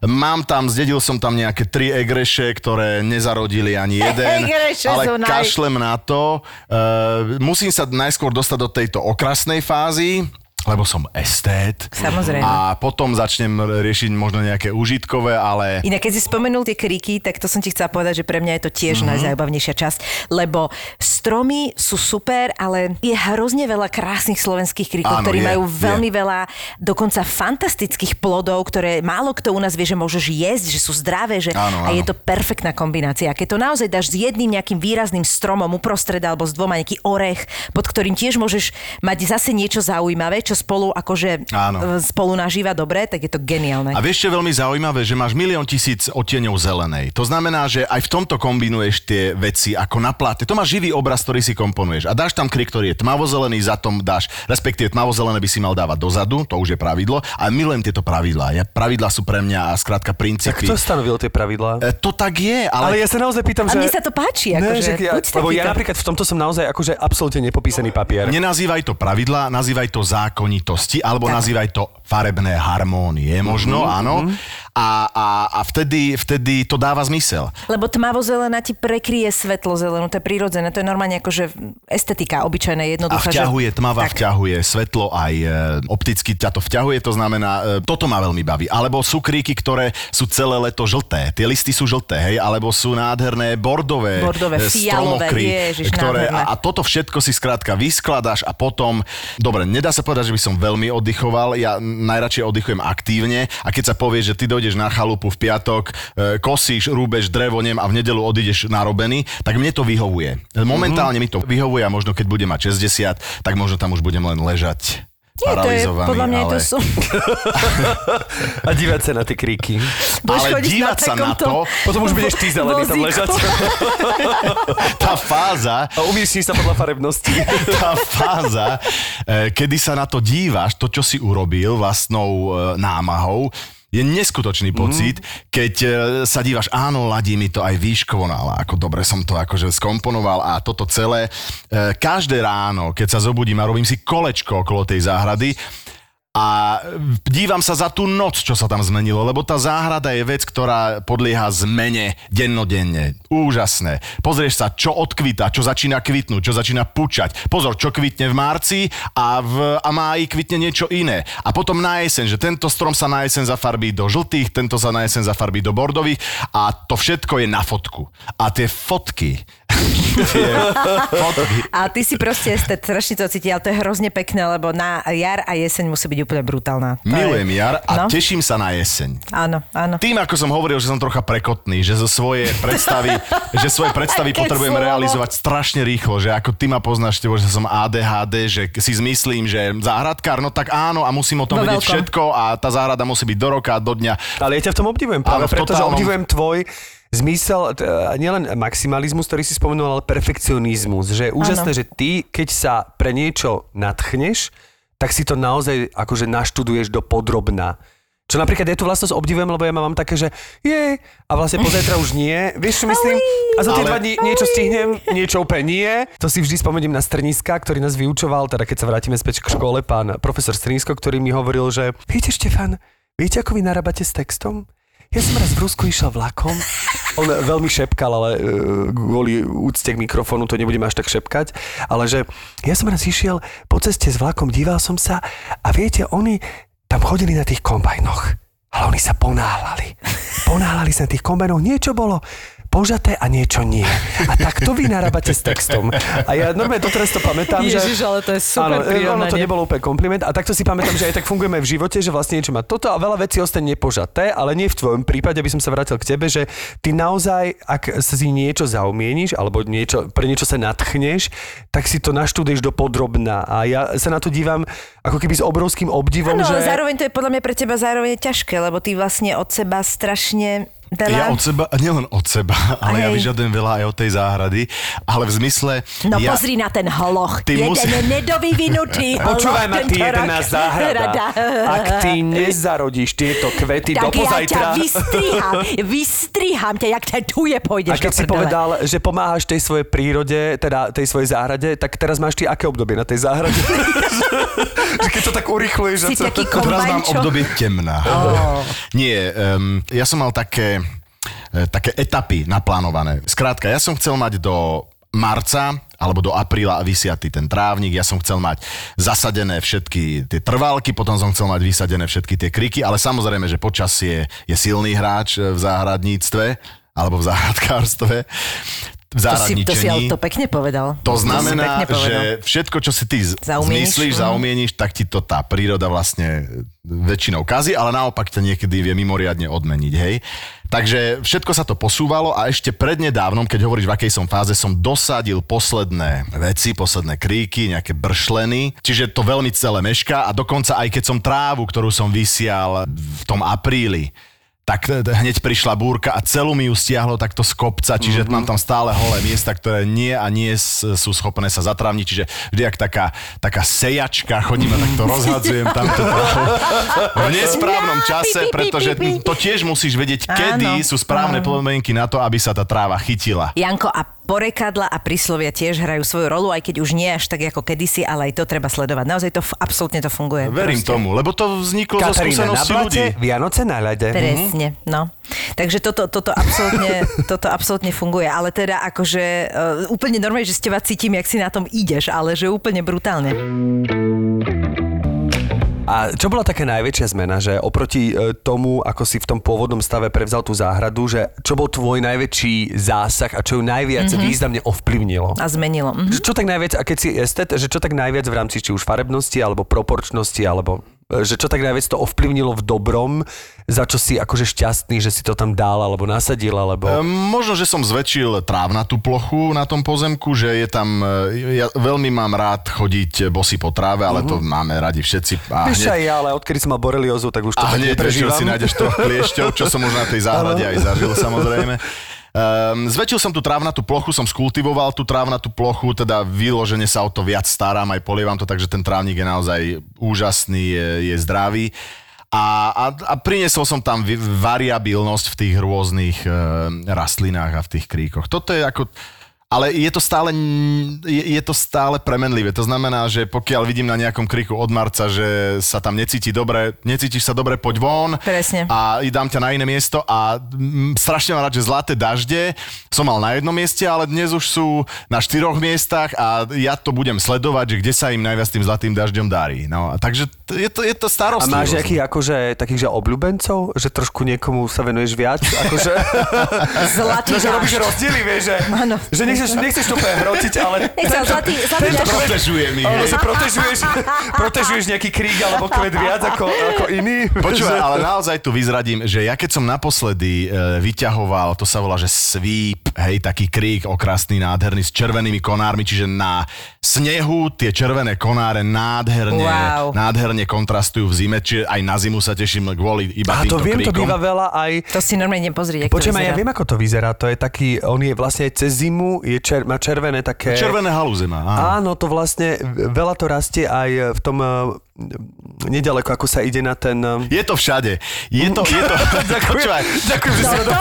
Mám tam, zdedil som tam nejaké tri egreše, ktoré nezarodili ani jeden, ale kašlem na to. Uh, musím sa najskôr dostať do tejto okrasnej fázy, lebo som estét. Samozrejme. A potom začnem riešiť možno nejaké užitkové, ale... Inak keď si spomenul tie kriky, tak to som ti chcela povedať, že pre mňa je to tiež Mhm. mm-hmm. najzábavnejšia časť, lebo stromy sú super, ale je hrozne veľa krásnych slovenských krikov, Áno, ktorí je, majú je. veľmi veľa dokonca fantastických plodov, ktoré málo kto u nás vie, že môžeš jesť, že sú zdravé, že Áno, a je to perfektná kombinácia. Keď to naozaj dáš s jedným nejakým výrazným stromom uprostred alebo s dvoma nejaký orech, pod ktorým tiež môžeš mať zase niečo zaujímavé, čo spolu akože Áno. e, spolu nažíva dobre, tak je to geniálne. A vieš, čo je veľmi zaujímavé, že máš milión tisíc odtieňov zelenej. To znamená, že aj v tomto kombinuješ tie veci ako na pláte. To má živý obraz, ktorý si komponuješ. A dáš tam krik, ktorý je tmavozelený, za tom dáš, respektíve tmavozelené by si mal dávať dozadu, to už je pravidlo. A milujem tieto pravidlá. Ja, pravidlá sú pre mňa a skrátka Tak princípy. kto stanovil tie pravidlá? E, To tak je, Ale ale... ja sa naozaj pýtam, A že... mne sa to páči, Ne, akože, že ja, lebo ja napríklad v tomto som naozaj akože absolútne nepopísaný papier. Nenazývaj to pravidlá, nazývaj to zákony. Zákonitosti, alebo nazývaj to farebné harmónie, možno, Mhm, áno. A, a, a vtedy, vtedy to dáva zmysel. Lebo tmavo-zelená ti prekryje svetlo zelenú, to je prirodzené, to je normálne akože estetika obyčajná, A jednoduchá. vťahuje, tmava Tak. vťahuje, svetlo aj e, opticky ťa to vťahuje, to znamená, e, toto ma veľmi baví. Alebo sú kríky, ktoré sú celé leto žlté, tie listy sú žlté, hej, alebo sú nádherné bordové, Bordové, e, fialové, stromokry, ježiš, ktoré, nádherné. a, a toto všetko si skrátka vyskladáš a potom, dobre, nedá sa povedať, že by som veľmi oddychoval, ja najradšej oddychujem aktívne a keď sa povie, že ty dojdeš na chalupu v piatok, e, kosíš, rúbeš drevo, nem a v nedelu odídeš narobený, tak mne to vyhovuje. Momentálne mi to vyhovuje a možno keď budem mať 60, tak možno tam už budem len ležať Nie, to je, paralizovaný, podľa mňa ale... to sú... A dívať sa na tie kríky. Budeš Ale dívať sa na to, Potom už budeš ty zelený tam ležať. tá fáza, A umiestni sa podľa farebnosti. tá fáza, eh, kedy sa na to díváš, to, čo si urobil vlastnou eh, námahou, je neskutočný pocit, keď eh, sa dívaš, áno, ladí mi to aj výškovo, no ale ako dobre som to akože skomponoval a toto celé. eh, Každé ráno, keď sa zobudím a robím si kolečko okolo tej záhrady, a dívam sa za tú noc, čo sa tam zmenilo, lebo tá záhrada je vec, ktorá podlieha zmene dennodenne. Úžasné. Pozrieš sa, čo odkvita, čo začína kvitnúť, čo začína pučať. Pozor, čo kvitne v marci a v a máji kvitne niečo iné. A potom na jeseň, že tento strom sa na jeseň zafarbí do žltých, tento sa na jeseň zafarbí do bordových a to všetko je na fotku. A tie fotky, tie fotky, A ty si proste estet, strašne to cíti, ale to je hrozne pekné, lebo na jar a jeseň musí byť úplne brutálna. To milujem je... jar a No. teším sa na jeseň. Áno, áno. Tým, ako som hovoril, že som trocha prekotný, že zo svoje predstavy, že svoje predstavy potrebujem slovo. realizovať strašne rýchlo, že ako ty ma poznáš, tebo, že som ADHD, že si zmyslím, že záhradkár, no tak áno a musím o tom Vo vedieť veľkom. všetko a tá záhrada musí byť do roka, do dňa. Ale ja ťa v tom obdivujem práve Ale v preto, že totálnom- obdivujem tvoj zmysel, t- nielen maximalizmus, ktorý si spomenul, ale perfekcionizmus. Že je úžasné, Áno. že ty, keď sa pre niečo nadchneš, tak si to naozaj akože naštuduješ do podrobna. Čo napríklad ja tu vlastnosť obdivujem, lebo ja mám také, že je, a vlastne pozajtra už nie. Vieš, čo myslím? A za tie dva dní niečo stihnem, niečo úplne nie. To si vždy spomeniem na Strniska, ktorý nás vyučoval, teda keď sa vrátime späť k škole, pán profesor Strnisko, ktorý mi hovoril, že viete, Štefan, viete, ako vy narábate s textom? Ja som raz v Rusku išiel vlakom. On veľmi šepkal, ale e, kvôli úcte k mikrofónu to nebudeme až tak šepkať. Ale že ja som raz išiel po ceste s vlakom, díval som sa a viete, oni tam chodili na tých kombajnoch. Ale oni sa ponáhľali. Ponáhľali sa na tých kombajnoch. Niečo bolo požaté a niečo nie. A tak to vy narábate s textom. A ja normálne doteraz to pamätám, že... Ježiš, ale to je super Áno, to prirovnanie. nebolo úplne kompliment a takto si pamätám, že aj tak fungujeme v živote, že vlastne niečo má toto a veľa vecí ostane nepožaté, ale nie v tvojom prípade, aby som sa vrátil k tebe, že ty naozaj, ak si niečo zaumieníš alebo niečo, pre niečo sa natchneš, tak si to naštuduješ do podrobna a ja sa na to dívam ako keby s obrovským obdivom, Áno, že... ale zároveň to je podľa mňa pre teba zároveň ťažké, lebo ty vlastne od seba strašne veľa... Ja od seba, nielen od seba, ale ja Hej. vyžadujem veľa aj od tej záhrady, ale v zmysle... No ja, pozri na ten holoch. Ty Jeden musí- nedovyvinutý holoch. Počúvaj ma, ty rok. záhrada. Rada. Ak ty nezarodíš tieto kvety do tak ja ťa pozajtra... vystriham, vystriham ťa, jak ťa tuje pôjdeš A keď si povedal, že pomáhaš tej svojej prírode, teda tej svojej záhrade, tak teraz máš ty aké obdobie na tej záhrade? že keď to tak urychluješ. Si taký Teraz mám obdobie temná. Nie, um, ja som mal také, také etapy naplánované. Skrátka, ja som chcel mať do marca alebo do apríla vysiatý ten trávnik, ja som chcel mať zasadené všetky tie trvalky, potom som chcel mať vysadené všetky tie kriky, ale samozrejme, že počasie je silný hráč e, v záhradníctve alebo v záhradkárstve. V To si, to si to pekne povedal. To znamená, pekne povedal. že všetko, čo si ty zmyslíš, mhm. zaumieníš, tak ti to tá príroda vlastne väčšinou kazí, ale naopak ťa niekedy vie mimoriadne odmeniť, hej. Takže všetko sa to posúvalo a ešte prednedávnom, keď hovoríš, v akej som fáze, som dosadil posledné veci, posledné kríky, nejaké bršleny, čiže to veľmi celé mešká a dokonca aj keď som trávu, ktorú som vysial v tom apríli, tak hneď prišla búrka a celú mi ju stiahlo takto z kopca, čiže mm-hmm. mám tam stále holé miesta, ktoré nie a nie sú schopné sa zatravniť, čiže vždy jak taká, taká sejačka, chodím a takto rozhadzujem tamto trávu v nesprávnom čase, pretože to tiež musíš vedieť, kedy Áno, sú správne podmienky na to, aby sa tá tráva chytila. Janko, a porekadla a príslovia tiež hrajú svoju rolu, aj keď už nie až tak ako kedysi, ale aj to treba sledovať. Naozaj to absolútne to funguje. Verím Proste. tomu, lebo to vzniklo zo Katarína na skúsenosti ľudí. blate, Vianoce na ľade. Presne, no. Takže toto, toto, absolútne, toto absolútne funguje. Ale teda akože uh, úplne normálne, že s teba cítim, jak si na tom ideš, ale že úplne brutálne. A čo bola taká najväčšia zmena, že oproti e, tomu, ako si v tom pôvodnom stave prevzal tú záhradu, že čo bol tvoj najväčší zásah a čo ju najviac mm-hmm. významne ovplyvnilo? A zmenilo. Mhm. Že Čo tak najviac, a keď si estet, že čo tak najviac v rámci či už farebnosti, alebo proporčnosti, alebo že čo tak najviac to ovplyvnilo v dobrom, za čo si akože šťastný, že si to tam dal, alebo nasadil, alebo... Ehm, Možno, že som zväčšil trávnatú plochu na tom pozemku, že je tam, e, ja veľmi mám rád chodiť bosy po tráve, ale to máme radi všetci. A hneď, aj ja, ale odkedy som mal boreliozu, tak už to a tak hneď neprežívam. si nájdeš to kliešťov, čo som už na tej záhrade aj zažil samozrejme. Um, zväčšil som tú trávnatú plochu, som skultivoval tú trávnatú plochu, teda vyložene sa o to viac starám, aj polievam to, takže ten trávnik je naozaj úžasný, je, je zdravý. A, a, a priniesol som tam variabilnosť v tých rôznych e, rastlinách a v tých kríkoch. Toto je ako... Ale je to stále, je, je to stále premenlivé. To znamená, že pokiaľ vidím na nejakom kríku od marca, že sa tam necíti dobre, necítiš sa dobre, poď von. Presne. A dám ťa na iné miesto a mm, strašne mám rád, že zlaté dažde som mal na jednom mieste, ale dnes už sú na štyroch miestach a ja to budem sledovať, že kde sa im najviac tým zlatým dažďom darí. No, a takže t- je to, je to A starostlivosť. máš nejakých akože, takých, že obľúbencov? Že trošku niekomu sa venuješ viac? Akože, Zlatý no, že robíš rozdiely, vieš, že, že nechceš, nechceš to úplne hrotiť, ale... Nechcel zlatý, zlatý tento Protežuje mi, Ale že protežuješ, protežuješ nejaký krík alebo kvet viac ako, ako iný. Počúvaj, ale naozaj tu vyzradím, že ja keď som naposledy e, vyťahoval, to sa volá, že sweep, hej, taký krík okrasný, nádherný, s červenými konármi, čiže na snehu tie červené konáre nádherne, Wow. nádherne kontrastujú v zime, čiže aj na zimu sa teším kvôli iba A to viem, to kríkom. býva veľa aj... To si normálne nepozrieť, ako to Počujem, ja viem, ako to vyzerá. To je taký, on je vlastne aj cez zimu, je čer, má červené také... Červené halúze má, áno. Áno, to vlastne, veľa to rastie aj v tom, eh, nedaleko, ako sa ide na ten... eh, Je to všade. Je to, je to... Počúvaj. Ďakujem, že si to...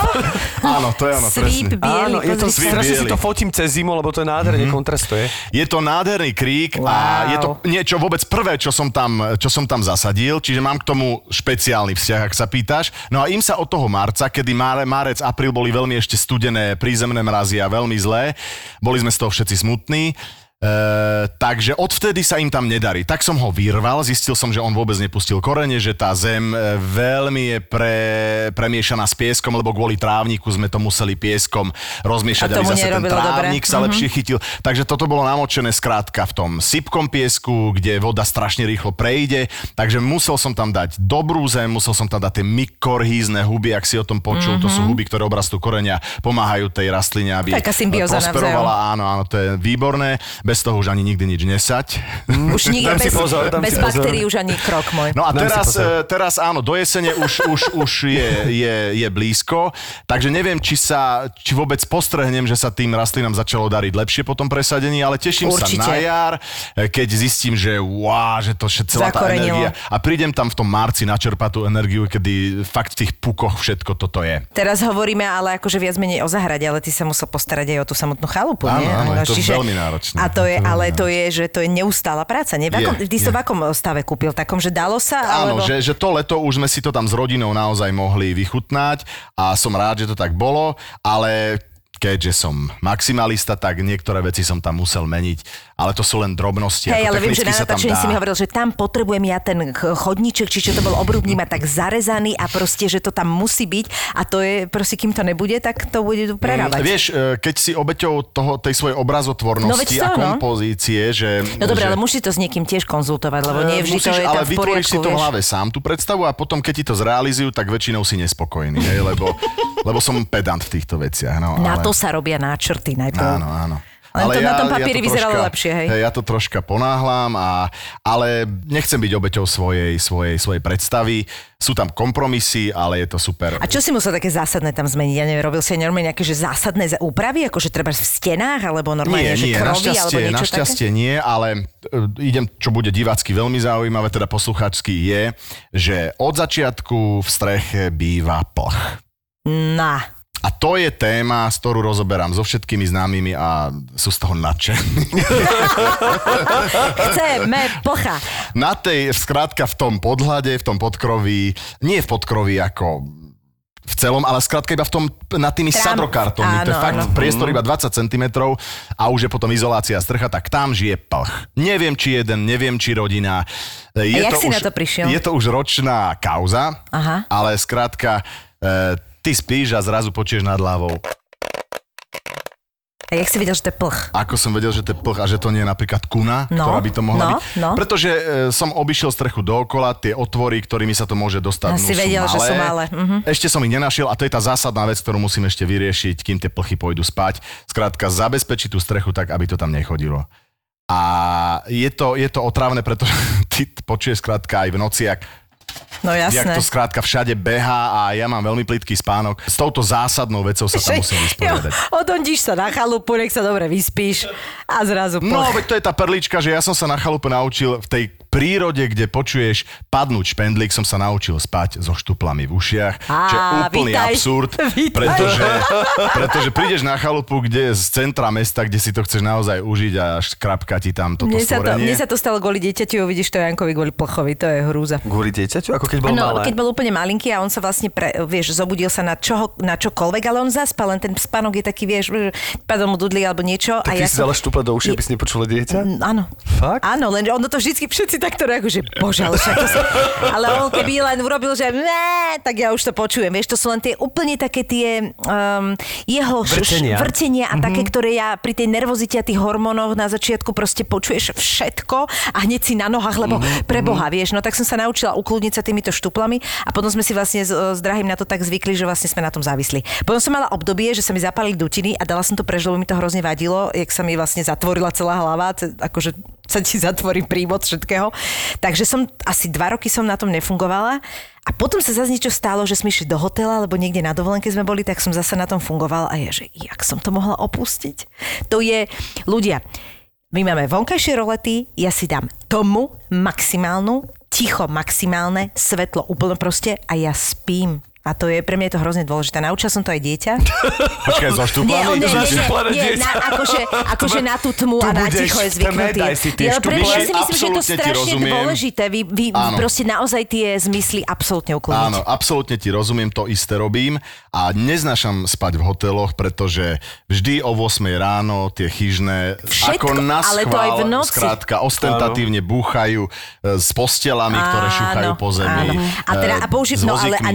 Áno, to je ono, presne. Áno, je to, strašne si to fotím cez zimu, lebo to nádherne mm-hmm. kontrastuje. Je to nádherný krík a Wow. je to niečo vôbec prvé, čo som, tam, čo som tam zasadil, čiže mám k tomu špeciálny vzťah, ak sa pýtaš. No a im sa od toho marca, kedy máre, marec, apríl boli veľmi ešte studené, prízemné mrazy a veľmi zlé, boli sme z toho všetci smutní, E, takže odvtedy sa im tam nedarí. Tak som ho vyrval, zistil som, že on vôbec nepustil korene, že tá zem e, veľmi je pre, premiešaná s pieskom, lebo kvôli trávniku sme to museli pieskom rozmiešať, aby zase ten nerobilo dobre. trávnik sa Mhm. lepšie chytil. Takže toto bolo namočené skrátka v tom sypkom piesku, kde voda strašne rýchlo prejde. Takže musel som tam dať dobrú zem, musel som tam dať tie mykorhízne huby, ak si o tom počul. To sú huby, ktoré obrastú korenia, pomáhajú tej rastline, aby Mhm. Taká prosperovala. Áno, áno, to je výborné. Bez toho už ani nikdy nič nesať. Už nikde Dám si bez, pozor, bez pozor. baktérií už ani krok môj. No a Dám teraz, pozor. e, teraz áno, do jesene už, už, už je, je, je blízko, takže neviem, či sa, či vôbec postrehnem, že sa tým rastlinám začalo dariť lepšie po tom presadení, ale teším Určite. sa na jar, e, keď zistím, že wow, že to celá tá energia a prídem tam v tom marci načerpať tú energiu, kedy fakt v tých pukoch všetko toto je. Teraz hovoríme ale akože viac menej o zahrade, ale ty sa musel postarať aj o tú samotnú chalupu, Áno, nie? áno, je to veľmi náročné. A to je, Je ale to je, že to je neustála práca, nie? V Je, akom, ty si to je. v akom stave kúpil? Takom, že dalo sa? Áno, alebo... že, že to leto už sme si to tam s rodinou naozaj mohli vychutnať a som rád, že to tak bolo, ale keďže som maximalista, tak niektoré veci som tam musel meniť, ale to sú len drobnosti. Hej, ale viem, že na natáčení si mi hovoril, že tam potrebujem ja ten ch- chodníček, či čo to bol obrubník, ma tak zarezaný a proste, že to tam musí byť a to je, proste, kým to nebude, tak to bude tu prerávať. Mm, Vieš, e, keď si obeťou toho, tej svojej obrazotvornosti No to, a no. kompozície, že... No dobre, že, ale musí to s niekým tiež konzultovať, lebo nie e, vždy musíš, to je ale tam v vytvoríš poriadku, si to v hlave sám, tú predstavu a potom, keď ti to zrealizujú, tak väčšinou si nespokojný, hej, lebo, lebo som pedant v týchto veciach. No, Na ale... to sa robia náčrty najprv. Áno, áno. Len to na tom papieri to vyzeralo lepšie, hej? Ja to troška ponáhlam, a, ale nechcem byť obeťou svojej, svojej, svojej predstavy. Sú tam kompromisy, ale je to super. A čo si musel také zásadné tam zmeniť? Ja neviem, robil si aj normálne nejaké že zásadné úpravy, akože treba v stenách, alebo normálne, Nie, že nie, alebo našťastie, niečo našťastie nie, ale e, idem, čo bude divácky veľmi zaujímavé, teda poslucháčsky je, že od začiatku v streche býva plch. také? Na. A to je téma, z ktorú rozoberám so všetkými známymi a sú z toho nadšení. Chceme plcha. Na tej, skrátka v tom podhľade, v tom podkroví, nie v podkroví ako v celom, ale skrátka iba v tom, nad tými Trám- sadrokartónmi. To je fakt áno. priestor iba 20 cm a už je potom izolácia strcha, tak tam žije plch. Neviem, či jeden, neviem, či rodina. Je jak si už, na to prišiel? Je to už ročná kauza, Aha. ale skrátka, e, ty spíš a zrazu počuješ nad hlavou. A jak si videl, že to je plch? Ako som vedel, že to je plch a že to nie je napríklad kuna, No, ktorá by to mohla no, byť. no. Pretože e, som obišiel strechu dookola, tie otvory, ktorými sa to môže dostať, no, si vedel, malé. že sú malé, mhm. Ešte som ich nenašiel a to je tá zásadná vec, ktorú musím ešte vyriešiť, kým tie plchy pôjdu spať. Skrátka, zabezpečiť tú strechu tak, aby to tam nechodilo. A je to, je to otravné, pretože ty počuješ skrátka aj v nociach, No jak jasné. to skrátka všade beha a ja mám veľmi plitký spánok. S touto zásadnou vecou sa tam musím vysporiadať. Odondíš sa na chalupu, nech sa dobre vyspíš a zrazu plch. No, veď to je tá perlička, že ja som sa na chalupe naučil v tej prírode, kde počuješ padnúť špendlík, som sa naučil spať so štuplami v ušiach, Á, čo je úplný vítaj. absurd, Vítaj. pretože, pretože prídeš na chalupu, kde je z centra mesta, kde si to chceš naozaj užiť a škrapka ti tam toto Mne sa, to, mne sa to stalo kvôli dieťaťu, uvidíš to Jankovi kvôli plchovi, to je hrúza. Kvôli dieťaťu? Ako keď bol No, malé? keď bol úplne malinký a on sa vlastne, pre, vieš, zobudil sa na, čoho, na čokoľvek, ale on zaspal, len ten spánok je taký, vieš, padol mu dudli alebo niečo. Tak a ty ja si dala štuple do uši, Je- aby si nepočula dieťa? Áno. Fakt? Áno, len ono to vždycky všetci takto reagujú, že bože, ale však to sa... Ale on keby len urobil, že ne, tak ja už to počujem. Vieš, to sú len tie úplne také tie um, jeho Vrtenia. š- vrtenia a také, ktoré ja pri tej nervozite a tých hormónoch na začiatku proste počuješ všetko a hneď si na nohách, lebo pre Boha, vieš. No tak som sa naučila ukludniť sa týmito štuplami a potom sme si vlastne s, s drahým na to tak zvykli, že vlastne sme na tom závisli. Potom som mala obdobie, že sa mi zapali dutiny a dala som to preč, lebo mi to hrozne vadilo, jak sa mi vlastne zatvorila celá hlava, akože sa ti zatvorí prívod všetkého. Takže som asi dva roky som na tom nefungovala a potom sa zase niečo stalo, že sme išli do hotela, alebo niekde na dovolenke sme boli, tak som zase na tom fungovala a je, že jak som to mohla opustiť. To je, ľudia, my máme vonkajšie rolety, ja si dám tomu maximálnu, ticho maximálne, svetlo úplne proste a ja spím. A to je, pre mňa je to hrozne dôležité. Naučila som to aj dieťa. Počkaj, so Nie, nie, nie, nie, na, akože, akože na tú tmu a na ticho je zvyknutý. daj si tie Ja, pre mňa štuple. si myslím, že je to strašne dôležité. Vy, vy proste naozaj tie zmysly absolútne ukloniť. Áno, absolútne ti rozumiem, to isté robím a neznášam spať v hoteloch, pretože vždy o 8 ráno tie chyžné Všetko, ako na ale to aj v noci. skrátka ostentatívne búchajú e, s postelami, ktoré šúchajú po zemi. Áno. A teda, a e, použi- s no ale a vozíkmi.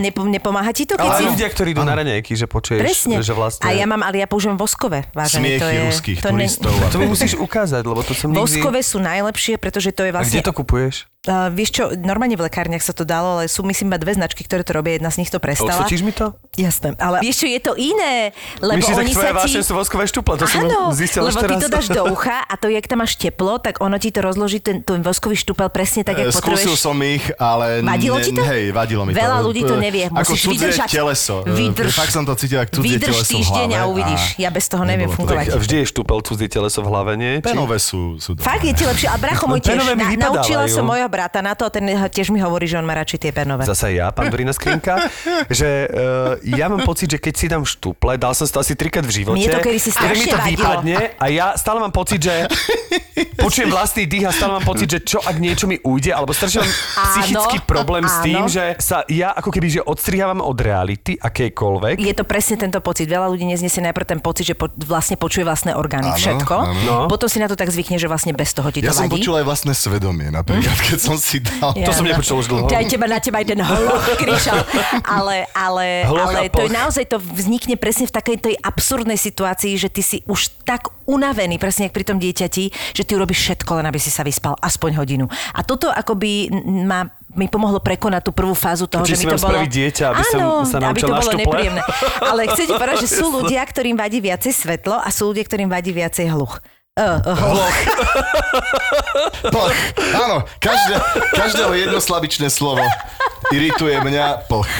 Nepo, nepomáha ti to, keď Ale si... ľudia, ktorí idú na raňajky, že počuješ, Presne. že vlastne... A ja mám, ale ja používam voskové, vážený. to Smiechy je, ruských to ne- turistov. To mi musíš ukázať, lebo to som nikdy... Voskové sú najlepšie, pretože to je A vlastne... kde to kupuješ? Uh, vieš čo, normálne v lekárniach sa to dalo, ale sú myslím iba dve značky, ktoré to robia, jedna z nich to prestala. Odfotíš mi to? Jasné, ale vieš čo, je to iné, lebo Myslíš, oni sa ti... sú voskové štuple, to som Áno, zistil až lebo ty to dáš do ucha a to, jak tam máš teplo, tak ono ti to rozloží ten, ten voskový štupel presne tak, E, jak Skúsil potrebuješ. som ich, ale... Vadilo ne, ti to? Hej, vadilo mi to. Veľa ľudí to nevie, Ako musíš cudzie vydržať. teleso. E, Vydrž. Fakt som to cítil, ako cudzie Vydrž týždeň a uvidíš. Ja bez toho neviem fungovať. Vždy je štupel cudzie teleso v hlave, nie? Penové sú. Fakt je ti lepšie. A bracho môj tiež, naučila som mojho brata na to a ten tiež mi hovorí, že on má radšej tie penové. Zase ja, Pandorína skrinka, že uh, ja mám pocit, že keď si dám štuple, dal som si to asi trikrát v živote. Mne to kedysi tak mi strašne to vadilo. vypadne a ja stále mám pocit, že počujem vlastný dých a stále mám pocit, že čo ak niečo mi ujde, alebo strašne mám psychický problém s tým, áno. že sa ja ako keby že odstrihávam od reality akejkoľvek. Je to presne tento pocit. Veľa ľudí neznesie najprv ten pocit, že po, vlastne počuje vlastné orgány. Áno, všetko. áno. No. Potom si na to tak zvykne, že vlastne bez toho ti to Ja som vadí. počul aj vlastné svedomie, napríklad, keď som si dal... To som nepočul už dlho. Aj teba, na teba aj ten hloch kričal. Ale, ale, Hloch ale to je naozaj, to vznikne presne v takej tej absurdnej situácii, že ty si už tak unavený, presne jak pri tom dieťati, že ty urobíš všetko, len aby si sa vyspal aspoň hodinu. A toto akoby ma mi pomohlo prekonať tú prvú fázu toho, Čiže že mi to bolo... dieťa, aby som Áno, sa aby to bolo nepríjemné. Ale chcete povedať, že sú ľudia, ktorým vadí viacej svetlo a sú ľudia, ktorým vadí viacej hluch. Uh, uh. Plch. Áno, každé, každého jednoslabičné slovo irituje mňa plch.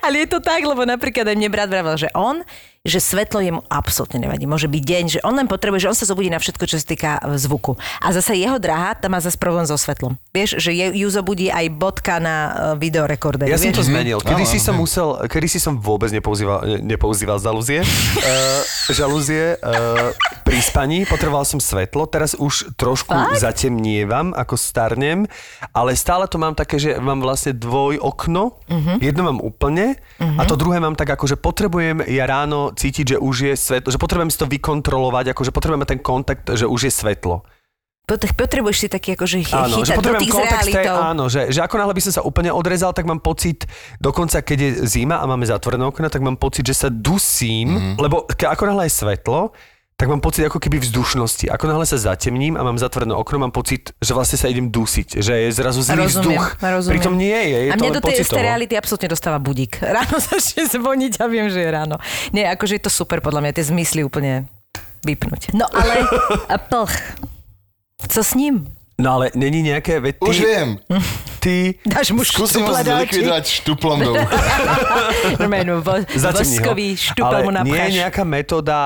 Ale je to tak, lebo napríklad aj mne brat vravel, že on že svetlo jemu absolútne nevadí. Môže byť deň, že on len potrebuje, že on sa zobudí na všetko, čo sa týka e, zvuku. A zase jeho drahá, tam má zase problém so svetlom. Vieš, že je, ju zobudí aj bodka na e, videorekorderi. Ja som vieš? to zmenil. Kedy si áno, som musel, kedy si som vôbec nepoužíval, ne- nepoužíval žalúzie, uh, žalúzie uh, pri spaní, potreboval som svetlo, teraz už trošku Fakt? zatemnievam, ako starnem, ale stále to mám také, že mám vlastne dvoj okno, Mhm. jedno mám úplne a to druhé mám tak ako, že potrebujem ja ráno cítiť, že už je svetlo, že potrebujem si to vykontrolovať, ako že potrebujem mať ten kontakt, že už je svetlo. Pot- Potrebuješ si taký akože chy- Áno, že chytať potrebujem dotyk s kontext tej, realitou. áno, že, že ako náhle by som sa úplne odrezal, tak mám pocit, dokonca keď je zima a máme zatvorené okna, tak mám pocit, že sa dusím, Mhm. mm-hmm. lebo ke, ako náhle je svetlo, tak mám pocit ako keby vzdušnosti. Ako náhle sa zatemním a mám zatvorené okno, mám pocit, že vlastne sa idem dusiť, že je zrazu zlý Rozumiem, vzduch. rozumiem. Pritom nie je, je a len do tej pocitovo. reality absolútne dostáva budík. Ráno začne zvoniť a viem, že je ráno. Nie, akože je to super podľa mňa, tie zmysly úplne vypnúť. No ale a plch. Co s ním? No ale není nejaké, veď ty, Už viem. ty Dáš mu Skúsim ho zlikvidovať štuplom do ucha. Normálne, vo, Zatemni ho. voskový štupel mu Ale nie je napcháš. nejaká metóda,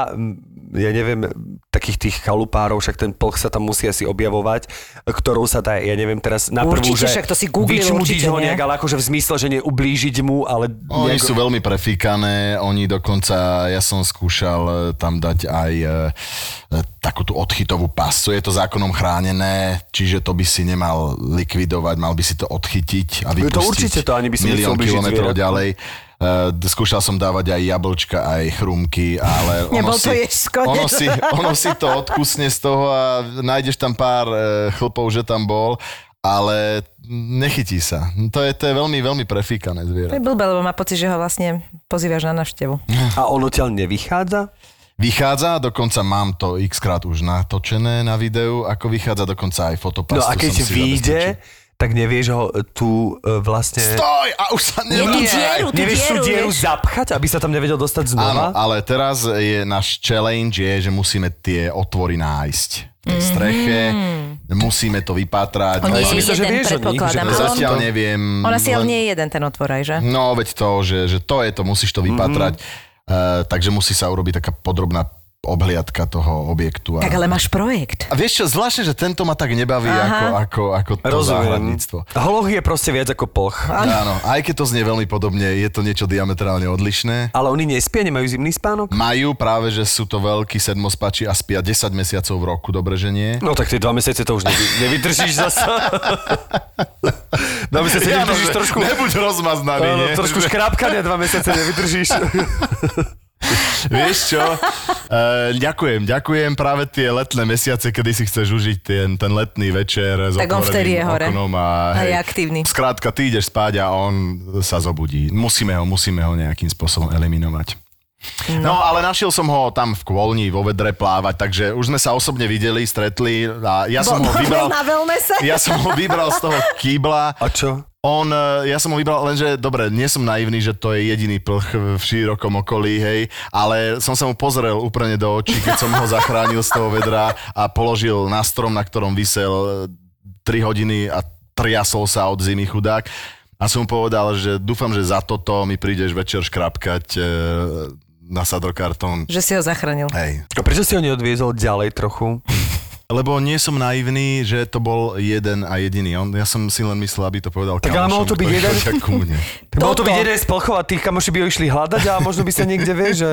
ja neviem, takých tých chalupárov, však ten plch sa tam musí asi objavovať, ktorou sa dá, ja neviem teraz na prvú, Určite, že však to si googlil, určite, ho nejak, ale akože v zmysle, že neublížiť mu, ale... Oni nejako- sú veľmi prefíkané, oni dokonca, ja som skúšal e, tam dať aj e, e, takú tú odchytovú pascu, je to zákonom chránené, čiže to by si nemal likvidovať, mal by si to odchytiť a vypustiť to určite to ani by som milión kilometrov ďalej. Uh, skúšal som dávať aj jablčka, aj chrumky, ale ono Nebol si, to ježsko, ono, si, ono si to odkusne z toho a nájdeš tam pár uh, chlpov, že tam bol, ale nechytí sa. To je, to je veľmi, veľmi prefíkané To zviera. je blbé, lebo má pocit, že ho vlastne pozývaš na návštevu. A on odtiaľ nevychádza? Vychádza, dokonca mám to x krát už natočené na videu, ako vychádza dokonca aj fotopastu. No a keď som si vyjde, zabezpečil. Tak nevieš ho tu e, vlastne... Stoj! A už sa nevráti. dieru, tú Nevieš tú dieru, dieru vieš. zapchať, aby sa tam nevedel dostať Áno, znova? ale teraz je náš challenge je, že musíme tie otvory nájsť v tej streche, musíme to vypatrať. On nie si je myslel, že jeden, vieš o nich, predpokladám. že- ale on- Zatiaľ neviem. On asi ale len- nie je jeden ten otvor aj, že? No, veď to, že, že to je to, musíš to vypatrať. Uh, takže musí sa urobiť taká podrobná obhliadka toho objektu. A... Tak ale máš projekt. A vieš čo, zvláštne, že tento ma tak nebaví ako, ako, ako to záhradníctvo. Holoch je proste viac ako plch. Áno, aj keď to znie veľmi podobne, je to niečo diametrálne odlišné. Ale oni nespia, nemajú zimný spánok? Majú práve, že sú to veľkí sedmospači a spia 10 mesiacov v roku, dobre, že nie? No tak tie dva mesiace to už nevy, nevydržíš zase. dva mesiace nevydržíš trošku... Nebuď rozmaznaný, Áno, nie? trošku škrápkania dva mesiace nevydržíš. Vieš čo? Uh, ďakujem, ďakujem práve tie letné mesiace, kedy si chceš užiť ten, ten letný večer s Tak on vtedy je hore. oknom a, A je aktívny. Skrátka, ty ideš spať a on sa zobudí. Musíme ho, musíme ho nejakým spôsobom eliminovať. No. no ale našiel som ho tam v Kvolni vo vedre plávať, takže už sme sa osobne videli, stretli a ja som ho vybral... na wellnesse? Ja som ho vybral z toho kýbla. A čo? On, e, ja som ho vybral, lenže dobre, nie som naivný, že to je jediný plch v širokom okolí, hej, ale som sa mu pozrel úplne do očí, keď som ho zachránil z toho vedra a položil na strom, na ktorom vysel 3 hodiny a triasol sa od zimy chudák. A som mu povedal, že dúfam, že za toto mi prídeš večer škrapkať e, na sadrokartón. Že si ho zachránil. Hej. Prečo si ho neodviezol ďalej trochu? Lebo nie som naivný, že to bol jeden a jediný. On, ja som si len myslel, aby to povedal Tak ale mohol to byť jeden-. Tak bolo to byť jeden z plchov a tých kamoši by ho išli hľadať a možno by sa niekde vie, že...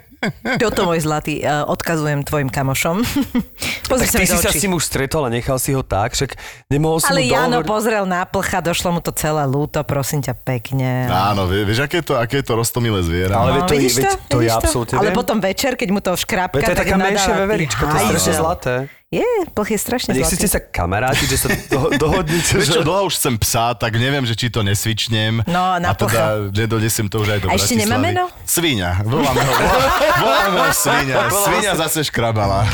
Toto, môj zlatý, eh, odkazujem tvojim kamošom. Pozri Tak sa ty si sa s ním už stretol a nechal si ho tak, však nemohol si Ale mu Jano dohovoriť- pozrel na plcha, došlo mu to celé lúto, prosím ťa pekne. Áno, vie- vieš, aké je to, aké je to roztomilé zviera. Ale veď to, je- No, vidíš veď to Vidíš ja absolútne Ale potom večer, keď mu to škrápka, to je tak taká menšia veverička, to je strašne zlaté. Je, plch je strašne A nechcete zlatý. sa kamaráti, že sa do, dohodnete, Vieš čo, že... dlho už chcem psa, tak neviem, že či to nesvičnem. No, na a teda, že donesem to už aj do A ešte nemá meno? Svíňa. Voláme ho, volá- voláme ho Svíňa. Svíňa zase škrabala.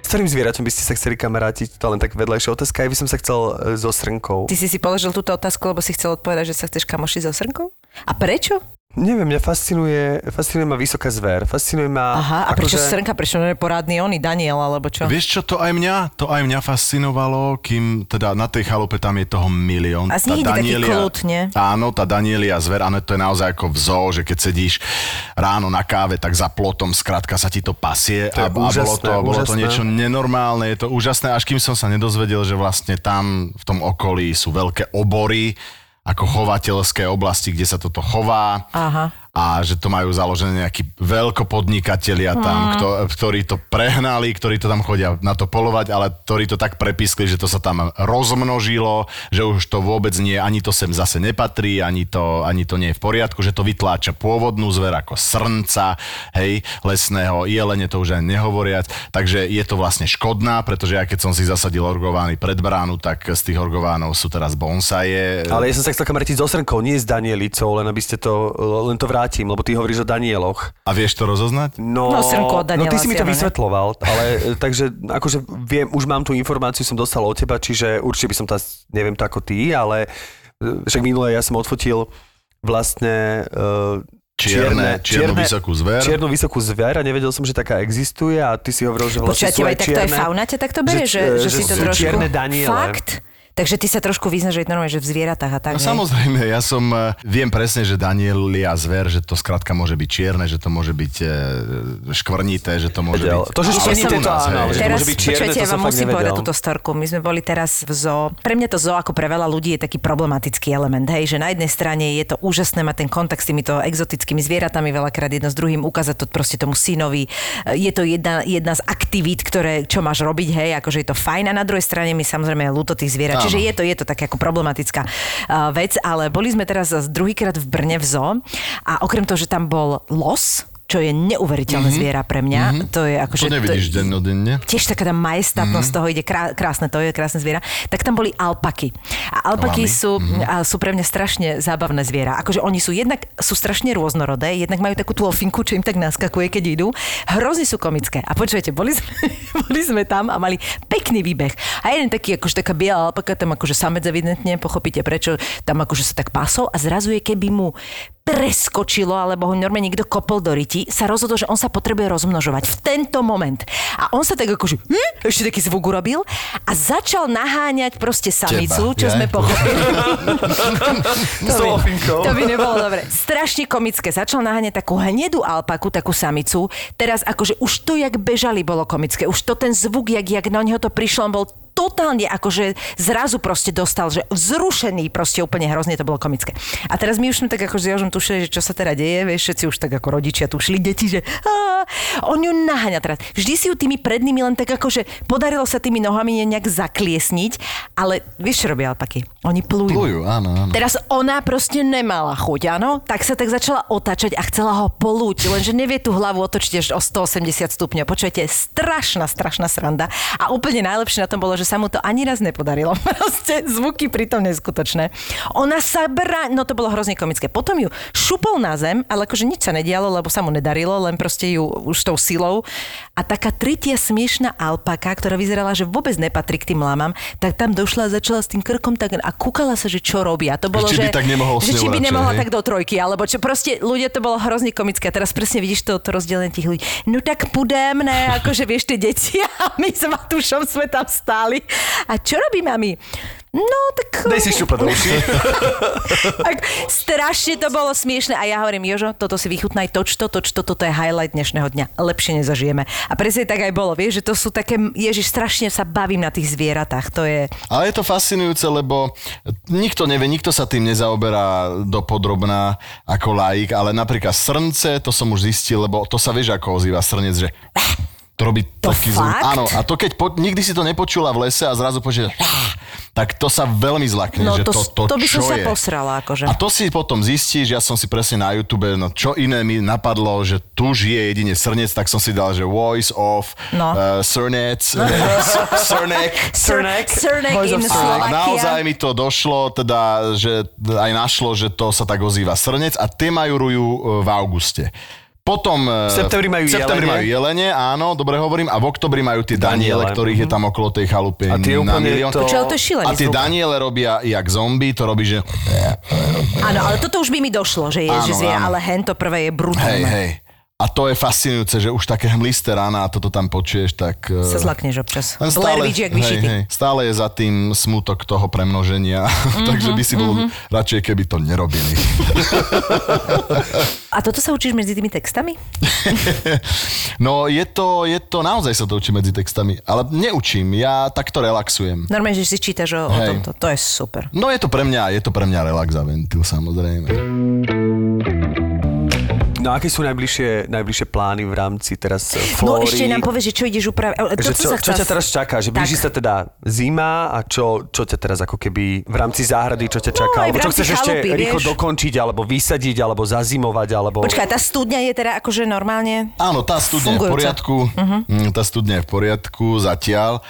S ktorým zvieraťom by ste sa chceli kamarátiť? To len tak vedľajšia otázka. Aj by som sa chcel e, so srnkou. Ty si si položil túto otázku, lebo si chcel odpovedať, že sa chceš kamošiť so srnkou? A prečo? Neviem, mňa fascinuje, fascinuje ma vysoká zver. Fascinuje ma... Aha, a prečo akože- srnka, prečo nie je porádny oni, Daniel, alebo čo? Vieš čo, to aj mňa, to aj mňa fascinovalo, kým teda na tej chalupe tam je toho milión. A z nich ide taký kľud, nie? Áno, tá Danielia zver, áno, to je naozaj ako v zoo, že keď sedíš ráno na káve, tak za plotom skrátka sa ti to pasie To je a, a bolo, úžasné, to, bolo to úžasné. niečo nenormálne, je to úžasné, až kým som sa nedozvedel, že vlastne tam v tom okolí sú veľké obory, ako chovateľské oblasti, kde sa toto chová. Aha. A že to majú založené nejakí veľkopodnikatelia tam, kto, ktorí to prehnali, ktorí to tam chodia na to polovať, ale ktorí to tak prepískli, že to sa tam rozmnožilo, že už to vôbec nie, ani to sem zase nepatrí, ani to, ani to nie je v poriadku, že to vytláča pôvodnú zver ako srnca, hej, lesného, jelene to už aj nehovoriac, takže je to vlastne škodná, pretože ja keď som si zasadil orgovány pred bránu, tak z tých orgovánov sú teraz bonsaje. Ale ja som sa chcel kamarátiť so Srnkou, nie s Danielicou, len aby ste to, len to vrátim, lebo ty hovoríš o Danieloch. A vieš to rozoznať? No, No, Srnku od no ty si mi to ne? vysvetloval, ale e, takže akože viem, už mám tú informáciu, som dostal od teba, čiže určite by som to, as- neviem to ako ty, ale e, však minule ja som odfotil vlastne uh, Čierne, čiernu vysokú zver. Čiernu vysokú zver a nevedel som, že taká existuje a ty si hovoril, že vlastne Počujete, sú aj aj takto aj čierne. fauna ťa takto berie, že, že, že si to trošku... čierne Daniele. Fakt? Takže ty sa trošku vyznaš, že je normálne, že v zvieratách a tak, No hej? samozrejme, ja som, e, viem presne, že Danielia zver, že to skrátka môže byť čierne, že to môže byť e, škvrnité, že to môže byť... To, že škvrnité, to nás, áno, že to môže byť čierne, počujete, to som musím nevedel. povedať túto storku. My sme boli teraz v zoo. Pre mňa to zoo, ako pre veľa ľudí, je taký problematický element. Hej, že na jednej strane je to úžasné mať ten kontakt s týmito exotickými zvieratami, veľakrát jedno s druhým, ukázať to proste tomu synovi. Je to jedna, jedna z aktivít, ktoré, čo máš robiť, hej, akože je to fajn. A na druhej strane mi samozrejme ľúto tých zvierat. Čiže je to, je to také ako problematická uh, vec, ale boli sme teraz druhýkrát v Brne v zoo a okrem toho, že tam bol los, čo je neuveriteľné mm-hmm. zviera pre mňa. Mm-hmm. To je akože... To nevidíš to, dennodenne. tiež taká tá majestátnosť mm. toho ide krá, krásne, to je krásne zviera, tak tam boli alpaky. A alpaky Lamy. sú, mm. a sú pre mňa strašne zábavné zviera. Akože oni sú jednak, sú strašne rôznorodé, jednak majú takú tú ofinku, čo im tak naskakuje, keď idú. Hrozne sú komické. A počujete, boli sme, boli sme tam a mali pekný výbeh. A jeden taký, akože taká biela alpaka, tam akože samec evidentne, pochopíte prečo, tam akože sa tak pasol a zrazu je, keby mu preskočilo, alebo ho normálne niekto kopol do ryti, sa rozhodol, že on sa potrebuje rozmnožovať v tento moment. A on sa tak akože, hm, ešte taký zvuk urobil a začal naháňať proste samicu, Teba, čo ja? sme pochopili. Tou ofinkou. to by nebolo dobre. Strašne komické. Začal naháňať takú hnedú alpaku, takú samicu. Teraz akože už to, jak bežali, bolo komické. Už to ten zvuk, jak, jak na neho to prišlo, on bol totálne akože zrazu proste dostal, že vzrušený, proste úplne hrozne to bolo komické. A teraz my už sme tak ako s Jožom tušili, že čo sa teda deje, vieš, všetci už tak ako rodičia tušili, deti, že á, on ju naháňa teraz. Vždy si ju tými prednými len tak akože podarilo sa tými nohami nejak zakliesniť, ale vieš, čo robia alpaky? Oni plujú. Plujú, áno, áno. Teraz ona proste nemala chuť, áno? Tak sa tak začala otačať a chcela ho polúť, lenže nevie tú hlavu otočiť až o 180 stupňov. Počujete, strašná, strašná sranda. A úplne najlepšie na tom bolo, že sa mu to ani raz nepodarilo. Proste zvuky pritom neskutočné. Ona sa brá... No to bolo hrozne komické. Potom ju šupol na zem, ale akože nič sa nedialo, lebo sa mu nedarilo, len proste ju už tou silou. A taká tretia smiešná alpaka, ktorá vyzerala, že vôbec nepatrí k tým lamám, tak tam došla a začala s tým krkom tak a kúkala sa, že čo robí. A to bolo, by že, tak nemohol že či by radšej, nemohla hej? tak do trojky, alebo čo proste ľudia to bolo hrozne komické. A teraz presne vidíš to, to rozdelenie tých ľudí. No tak pudem, ne, akože vieš tie deti a my s Matúšom sme tam stáli. A čo robí mami? No, tak... Dej si šupa do uši. tak strašne to bolo smiešne a ja hovorím, Jožo, toto si vychutnaj, toč to, toč to, toto je highlight dnešného dňa. Lepšie nezažijeme. A presne tak aj bolo, vieš, že to sú také, ježiš, strašne sa bavím na tých zvieratách, to je... Ale je to fascinujúce, lebo nikto nevie, nikto sa tým nezaoberá dopodrobná ako laik, ale napríklad srnce, to som už zistil, lebo to sa vieš, ako ozýva srnec, že to robí To taký zvuk. Áno, a to keď po, nikdy si to nepočula v lese a zrazu počuje, tak to sa veľmi zlakne, No že to, to, to, to by som čo sa je. posrala, akože. A to si potom zistíš, ja som si presne na YouTube, no čo iné mi napadlo, že tu žije jedine srnec, tak som si dal, že voice of No. uh, srnec, ne, srnek, Srnek. Srnek in a naozaj mi to došlo, teda, že aj našlo, že to sa tak ozýva srnec a tie majurujú e, v auguste. Potom v septembri majú v septembri jelene. majú jelene, áno, dobre hovorím, a v oktobri majú tie Daniele, Daniele, ktorých je tam okolo tej chalupy A tie na milión. to- Čo, ale to šílený A tie zvuk. Daniele robia jak zombie, to robí, že Áno, ale toto už by mi došlo, že je, Áno, že zvie, áno. ale hen to prvé je hej, brutálne. hej. A to je fascinujúce, že už také hmlisté rána a toto tam počuješ, tak... eh, Sa zlakneš občas. len Witch, jak hej, vyšitý. hej, stále je za tým smutok toho premnoženia, Mhm, takže by si bol radšej, keby to nerobili. A toto sa učíš medzi tými textami? No je to, je to, naozaj sa to učí medzi textami, ale neučím, ja takto relaxujem. Normálne, že si čítaš o, o Hej. tomto. To je super. No je to pre mňa, je to pre mňa relax a ventil samozrejme. No aké sú najbližšie, najbližšie plány v rámci teraz eh, No Flóry? ešte nám povieš, že čo ideš upraviť. Že čo, čo ťa teraz čaká? Že blíži sa teda zima a čo, čo ťa teraz ako keby v rámci záhrady, čo ťa No, čaká? v alebo čo chceš ešte chalupy, rýchlo vieš. dokončiť, alebo vysadiť, alebo zazimovať, alebo... Počkaj, tá studňa je teda akože normálne... Áno, tá studňa je v poriadku, uh-huh. tá studňa je v poriadku zatiaľ.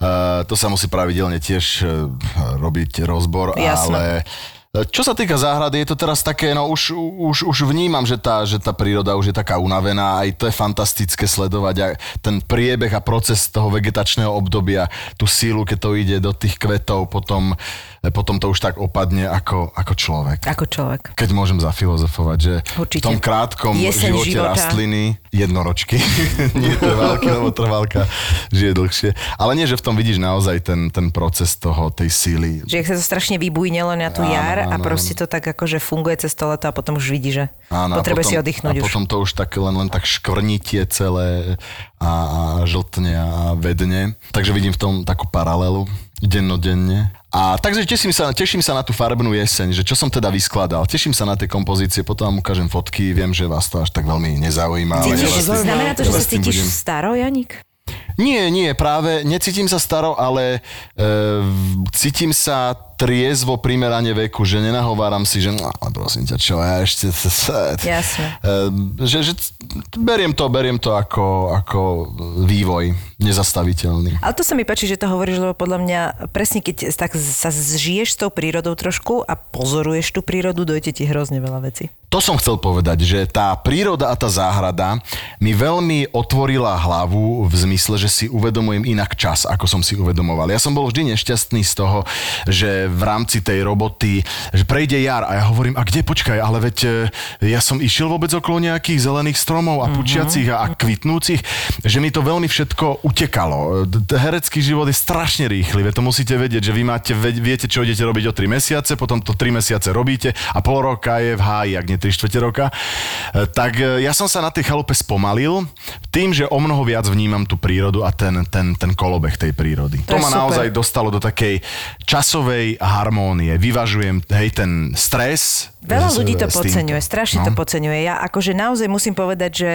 Uh, to sa musí pravidelne tiež uh, robiť rozbor, Jasné. ale čo sa týka záhrady, je to teraz také, no už, už, už vnímam, že tá, že tá príroda už je taká unavená, aj to je fantastické sledovať a ten priebeh a proces toho vegetačného obdobia, tú sílu, keď to ide do tých kvetov, potom, potom to už tak opadne ako, ako človek. Ako človek. Keď môžem zafilozofovať, že Určite. v tom krátkom Jeseň živote života. rastliny jednoročky, nie trvalky, lebo trvalka žije dlhšie. Ale nie, že v tom vidíš naozaj ten, ten proces toho, tej síly. Že sa to strašne vybujnelo na tú Áno, jar a áno, proste to tak akože funguje cez to leto a potom už vidí, že Áno, a potrebuje potom- si oddychnúť a už. potom to už tak len, len tak škvrnitie celé a, a žltne a vedne. Takže vidím v tom takú paralelu dennodenne. A takže teším sa, teším sa na tú farebnú jeseň, že čo som teda vyskladal. Teším sa na tie kompozície, potom vám ukážem fotky, viem, že vás to až tak veľmi nezaujíma. ale ja Cítiš, vás tým- znamená to, ja že sa vás cítiš budem- staro, Janik? Nie, nie, práve necítim sa staro, ale e, cítim sa triezvo primerane veku, že nenahováram si, že no, prosím ťa, čo ja ešte... Jasne. E, že, že beriem to, beriem to ako, ako vývoj nezastaviteľný. Ale to sa mi páči, že to hovoríš, lebo podľa mňa presne keď tak sa zžiješ s tou prírodou trošku a pozoruješ tú prírodu, dojde ti hrozne veľa vecí. To som chcel povedať, že tá príroda a tá záhrada mi veľmi otvorila hlavu v zmysle, že si uvedomujem inak čas, ako som si uvedomoval. Ja som bol vždy nešťastný z toho, že v rámci tej roboty, že prejde jar a ja hovorím, a kde počkaj, ale veď e, ja som išiel vôbec okolo nejakých zelených stromov a pučiacich a, a kvitnúcich, že mi to veľmi všetko utekalo. Herecký život je strašne rýchly, to musíte vedieť, že vy máte, viete, čo idete robiť o 3 mesiace, potom to 3 mesiace robíte a pol roka je v háji, ak nie 3 štvrte roka. E, Tak e, ja som sa na tej chalupe spomalil tým, že o mnoho viac vnímam tú prírodu a ten, ten, ten kolobeh tej prírody. To To, ma super. naozaj dostalo do takej časovej harmónie. Vyvažujem, hej, ten stres. Veľa ľudí to podceňuje, strašne to No. podceňuje. Ja akože naozaj musím povedať, že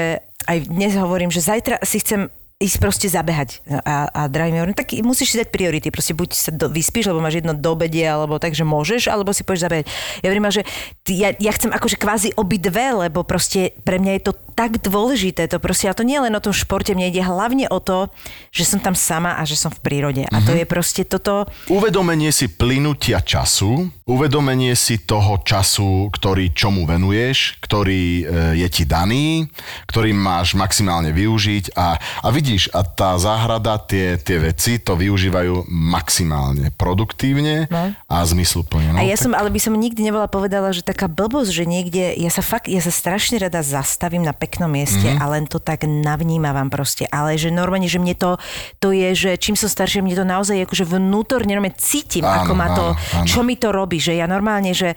aj dnes hovorím, že zajtra si chcem ísť proste zabehať. A, a drahý mi hovorím, tak musíš si dať priority. Proste buď sa do, vyspíš, lebo máš jedno do obedie, alebo tak, že môžeš, alebo si pôjdeš zabehať. Ja hovorím, že ty, ja, ja, chcem akože kvázi obidve, lebo proste pre mňa je to tak dôležité. To proste, a to nie len o tom športe, mne ide hlavne o to, že som tam sama a že som v prírode. A Mhm. to je proste toto... Uvedomenie si plynutia času, uvedomenie si toho času, ktorý čomu venuješ, ktorý e, je ti daný, ktorý máš maximálne využiť a, a vidíš, a tá záhrada, tie, tie veci to využívajú maximálne produktívne No. a zmysluplne. No, A ja tak- som, ale by som nikdy nebola povedala, že taká blbosť, že niekde, ja sa fakt, ja sa strašne rada zastavím na peknom mieste Mhm. mm-hmm. a len to tak navnímavam proste. Ale že normálne, že mne to, to je, že čím som staršia, mne to naozaj akože vnútorne normálne cítim, Áno, ako ma to, áno, áno. čo mi to robí, že ja normálne, že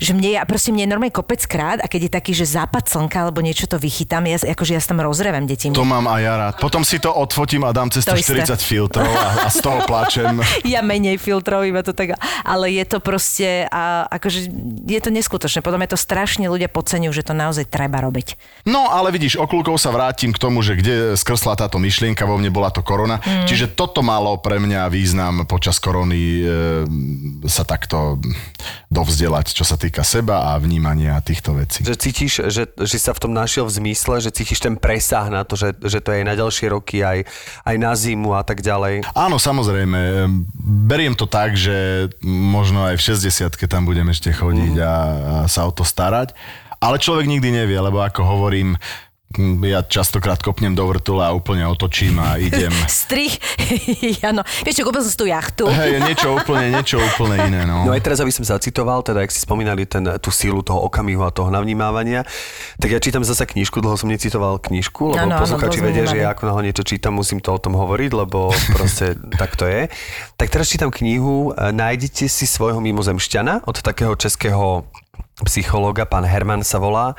že mne, ja proste mne je normálne kopec krát a keď je taký, že západ slnka alebo niečo to vychytám, ja, akože ja sa tam rozrevem deti. To mám aj ja rád. Potom si to odfotím a dám cez To to isté. 40 filtrov a, a z toho plačem. ja menej filtrov, iba to tak, ale je to proste, a akože je to neskutočné. Podľa mňa to strašne ľudia podceňujú, že to naozaj treba robiť. No, ale vidíš, okľúkov sa vrátim k tomu, že kde skrsla táto myšlienka, vo mne bola to korona. Mm. Čiže toto malo pre mňa význam počas korony e, sa takto dovzdelať, čo sa týka seba a vnímania týchto vecí. Že cítiš, že, že sa v tom našiel v zmysle, že cítiš ten presah na to, že, že to je aj na ďalšie roky, aj, aj na zimu a tak ďalej. Áno, samozrejme. Beriem to tak, že možno aj v 60 tam budem ešte chodiť a, a sa o to starať. Ale človek nikdy nevie, lebo ako hovorím, ja častokrát kopnem do vrtule a úplne otočím a idem. Strich, áno. Vieš čo, kúpil som si tú jachtu. Hej, niečo úplne, niečo úplne iné, no. No aj teraz, aby som zacitoval, teda, ak si spomínali ten, tú sílu toho okamihu a toho navnímávania, tak ja čítam zase knižku, dlho som necitoval knižku, lebo áno, posluchači sme vedia, že ja ako náhle niečo čítam, musím to o tom hovoriť, lebo proste tak to je. Tak teraz čítam knihu e, Nájdete si svojho mimozemšťana od takého českého psychológa, pán Herman sa volá.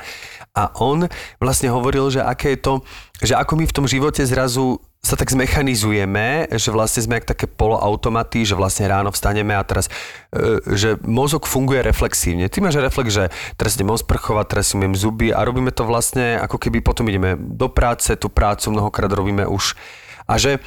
A on vlastne hovoril, že aké je to, že ako my v tom živote zrazu sa tak zmechanizujeme, že vlastne sme jak také poloautomaty, že vlastne ráno vstaneme a teraz, e, že mozog funguje reflexívne. Ty máš reflex, že teraz idem osprchovať, teraz umiem zuby a robíme to vlastne ako keby potom ideme do práce, tú prácu mnohokrát robíme už. A že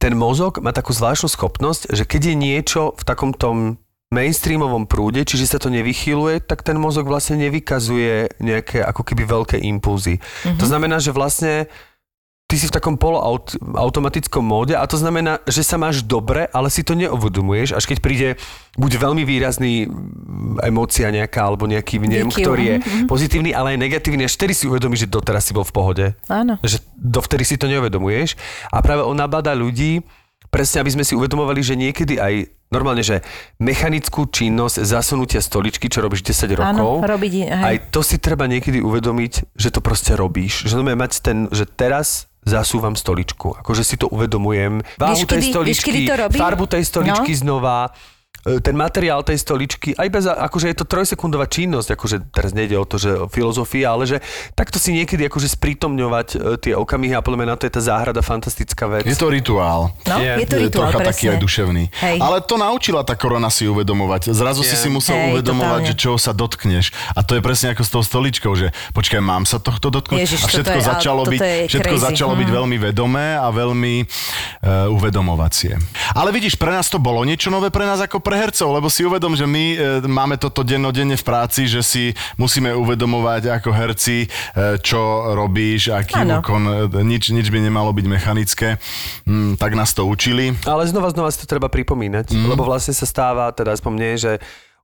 ten mozog má takú zvláštnu schopnosť, že keď je niečo v takom tom mainstreamovom prúde, čiže sa to nevychyluje, tak ten mozog vlastne nevykazuje nejaké ako keby veľké impulzy. Mm-hmm. To znamená, že vlastne ty si v takom poloautomatickom móde a to znamená, že sa máš dobre, ale si to neuvedomuješ, až keď príde buď veľmi výrazný mm, emócia nejaká, alebo nejaký vnem, ktorý je mhm. pozitívny, ale aj negatívny, až vtedy si uvedomíš, že doteraz si bol v pohode. Áno. Že dovtedy si to neuvedomuješ. A práve on nabada ľudí, presne aby sme si uvedomovali, že niekedy aj normálne, že mechanickú činnosť zasunutia stoličky, čo robíš 10 rokov, Áno, robiť, hej. aj to si treba niekedy uvedomiť, že to proste robíš. Že znamená mať ten, že teraz zasúvam stoličku. Akože si to uvedomujem. Váhu tej stoličky, to robí? farbu tej stoličky No. znova, ten materiál tej stoličky, aj bez, akože je to trojsekundová činnosť, akože teraz nejde o to, že o filozofia, ale že takto si niekedy akože sprítomňovať e, tie okamihy a podľa mňa na to je tá záhrada fantastická vec. Je to rituál. No, Je- je to je rituál, trocha presne. taký aj duševný. Hej. Ale to naučila tá korona si uvedomovať. Zrazu si Je. si musel Hej, uvedomovať, totálne. že čoho sa dotkneš. A to je presne ako s tou stoličkou, že počkaj, mám sa tohto dotknúť? Ježiš, a všetko je- začalo, byť, všetko crazy. začalo byť Mm. veľmi vedomé a veľmi uh, uvedomovacie. Ale vidíš, pre nás to bolo niečo nové pre nás ako pre hercov, lebo si uvedom, že my e, máme toto dennodenne v práci, že si musíme uvedomovať ako herci, e, čo robíš, aký Áno. úkon, e, nič, nič by nemalo byť mechanické. Mm, tak nás to učili. Ale znova, znova si to treba pripomínať, mm. lebo vlastne sa stáva, teda aspoň mne, že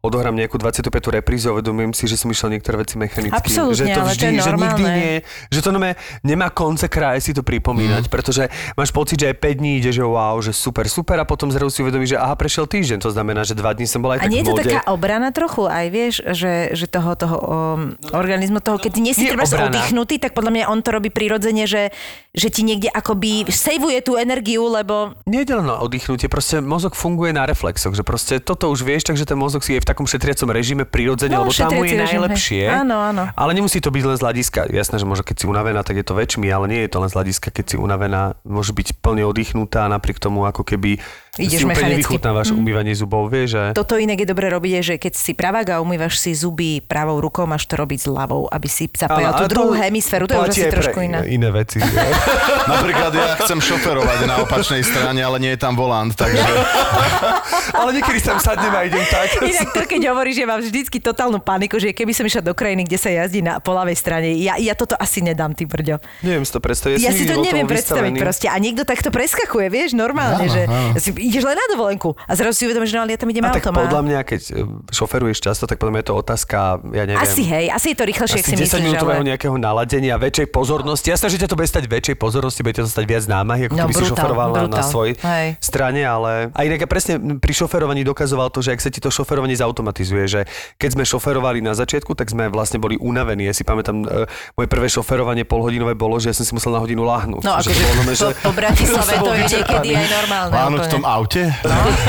odohrám nejakú 25. reprízu a uvedomujem si, že som išiel niektoré veci mechanicky. Absolútne, že to ale to je že nikdy nie, že to nemá, nemá konce kraje si to pripomínať, mm. pretože máš pocit, že aj 5 dní ide, že wow, že super, super a potom zrazu si uvedomíš, že aha, prešiel týždeň, to znamená, že 2 dní som bol aj A tak nie je to taká obrana trochu aj, vieš, že, že toho, toho um, organizmu, toho, keď nie si treba oddychnutý, tak podľa mňa on to robí prirodzene, že, že ti niekde akoby sejvuje tú energiu, lebo Nie je len na oddychnutie, proste mozog funguje na reflexoch, že proste toto už vieš, takže ten mozog si je v takom šetriacom režime prirodzene, No, lebo tam mu je režim, hej. najlepšie. Áno, áno. Ale nemusí to byť len z hľadiska, jasné, že možno keď si unavená, tak je to väčšmi, ale nie je to len z hľadiska, keď si unavená, môže byť plne oddychnutá, napriek tomu ako keby Ideš si úplne nevychutnávaš mm. umývanie zubov, vieš, že... toto inak je dobre robiť, je, že keď si pravák a umývaš si zuby pravou rukou, máš to robiť s ľavou, aby si zapojal Áno, tú druhú hemisféru, to je už asi trošku iné. iné veci. že? Napríklad ja chcem šoferovať na opačnej strane, ale nie je tam volant, takže... ale niekedy sa tam sadnem a idem tak. Inak to, keď hovoríš, že mám vždycky totálnu paniku, že keby som išla do krajiny, kde sa jazdí na po ľavej strane, ja, ja toto asi nedám, ty brďo. Neviem si to predstaviť. Ja som si to neviem predstaviť vystavený. proste. A niekto takto preskakuje, vieš, normálne, Áno, že áno. si ideš len na dovolenku a zrazu si uvedomíš, že no, ale ja tam idem A tak autom. a- podľa mňa, keď e, šoferuješ často, tak podľa mňa je to otázka, ja neviem. Asi hej, asi je to rýchlejšie, ak si 10 myslíš, minútového ale... nejakého naladenia, väčšej pozornosti. Jasné, že ťa to bude stať väčšej pozornosti, bude ťa to stať viac námahy, ako No, keby si brutál, šoferoval na, na svojej strane, ale... A inak ja presne pri šoferovaní dokazoval to, že ak sa ti to šoferovanie zautomatizuje, že keď sme šoferovali na začiatku, tak sme vlastne boli unavení. Ja si pamätám, e, moje prvé šoferovanie polhodinové bolo, že ja som si musel na hodinu láhnuť. No, Že akože to bolo po, po Bratislave to je niekedy aj normálne. Áno, v tom aute?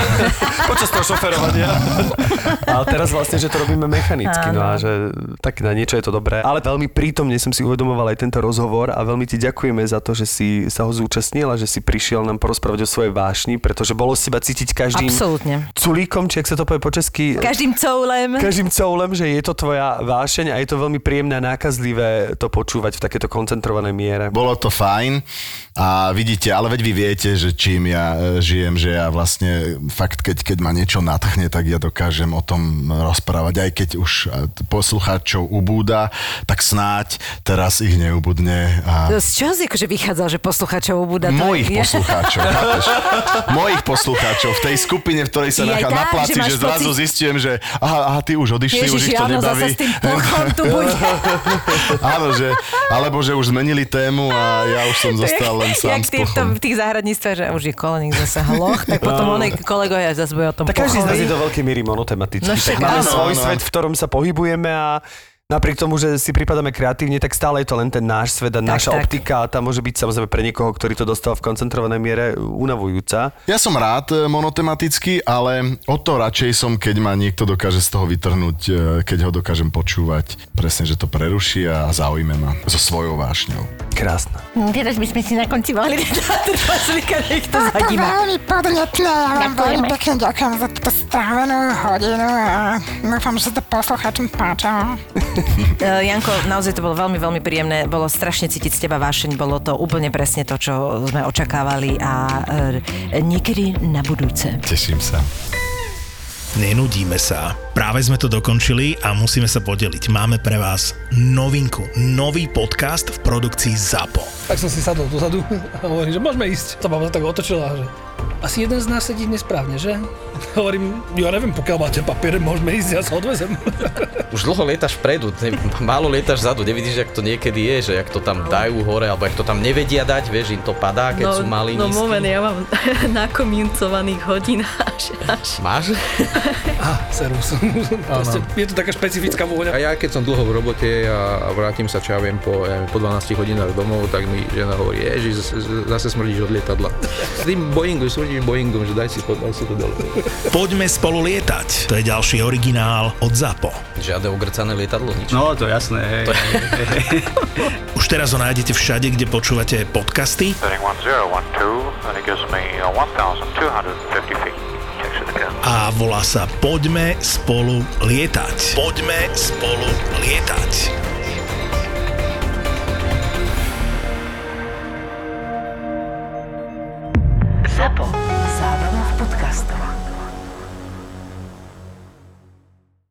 Počas toho šoferovania. Ale teraz vlastne, že to robíme mechanicky, no a že tak na niečo je to dobré. Ale veľmi prítomne som si uvedomoval aj tento rozhovor a veľmi ti ďakujeme za to, že si sa ho zúčastnil a že si prišiel nám porozprávať o svojej vášni, pretože bolo z teba cítiť každým Absolútne. culíkom, či ak sa to povie po česky, Každým coulem. každým coulem, že je to tvoja vášeň a je to veľmi príjemné a nákazlivé to počúvať v takéto koncentrovanej miere. Bolo to fajn a vidíte, ale veď vy viete, že čím ja e, žijem, že ja vlastne fakt, keď, keď ma niečo natchne, tak ja dokážem o tom rozprávať, aj keď už e, poslucháčov ubúda, tak snáď teraz ich neubudne a Z čoho si akože vychádzal, že posluchačov ubúda? Mojich je- poslucháčov? Mojich poslucháčov v tej skupine, v ktorej sa nachá na tak, placi, že že, zrazu pocit- viem, že aha, aha ty už odišli, už ich to áno, nebaví. zase s tým tu bude. Áno, že, alebo že už zmenili tému a ja už som zostal len sám Jak ty v, tom, v tých záhradníctvách, že už je koleník zase hloch, tak potom onej kolegovia zase bude o tom Tak každý z nás pochovi. je do veľkej miery monotematický. No tak máme áno, svoj áno. svet, v ktorom sa pohybujeme a napriek tomu, že si pripadáme kreatívne, tak stále je to len ten náš svet a naša tak. optika a tá môže byť samozrejme pre niekoho, ktorý to dostal v koncentrovanej miere unavujúca. Ja som rád e, monotematický, ale o to radšej som, keď ma niekto dokáže z toho vytrhnúť, e, keď ho dokážem počúvať. Presne, že to preruší a zaujme ma so svojou vášňou. Krásna. Teraz by sme si na konci mohli nech to zadíma. veľmi podnetné, ja vám veľmi pekne ďakujem za túto strávenú hodinu a dúfam, že sa to poslucháčom páčilo. Uh, Janko, naozaj to bolo veľmi, veľmi príjemné. Bolo strašne cítiť z teba vášeň. Bolo to úplne presne to, čo sme očakávali a uh, niekedy na budúce. Teším sa. Nenudíme sa. Práve sme to dokončili a musíme sa podeliť. Máme pre vás novinku. Nový podcast v produkcii ZAPO. Tak som si sadol dozadu a hovorím, že môžeme ísť. To sa tak otočila, že asi jeden z nás sedí nesprávne, že? Hovorím, ja neviem, pokiaľ máte papiere, môžeme ísť, ja sa odvezem. Už dlho lietaš vpredu, ne, málo lietaš vzadu, nevidíš, jak to niekedy je, že jak to tam dajú hore, alebo jak to tam nevedia dať, vieš, im to padá, keď sú malí, no nízky. moment, ja mám nakomincovaných hodín až, až. Máš? Á, servus. Proste, je to taká špecifická vôňa. A ja keď som dlho v robote a, vrátim sa, čo ja viem, po, ja neviem, po 12 hodinách domov, tak mi žena hovorí, ježiš, zase, zase smrdíš od lietadla. S tým Boeingu, smrdíš Boeingom, že daj si to, daj si to dole. Poďme spolu lietať. To je ďalší originál od ZAPO. Žiadne ogrcané lietadlo, nič. No, to jasné, hej. Už teraz ho nájdete všade, kde počúvate podcasty Setting 1012, and it gives me uh, 1,250 feet. Checks it again. a volá sa Poďme spolu lietať. Poďme spolu lietať. Sapo.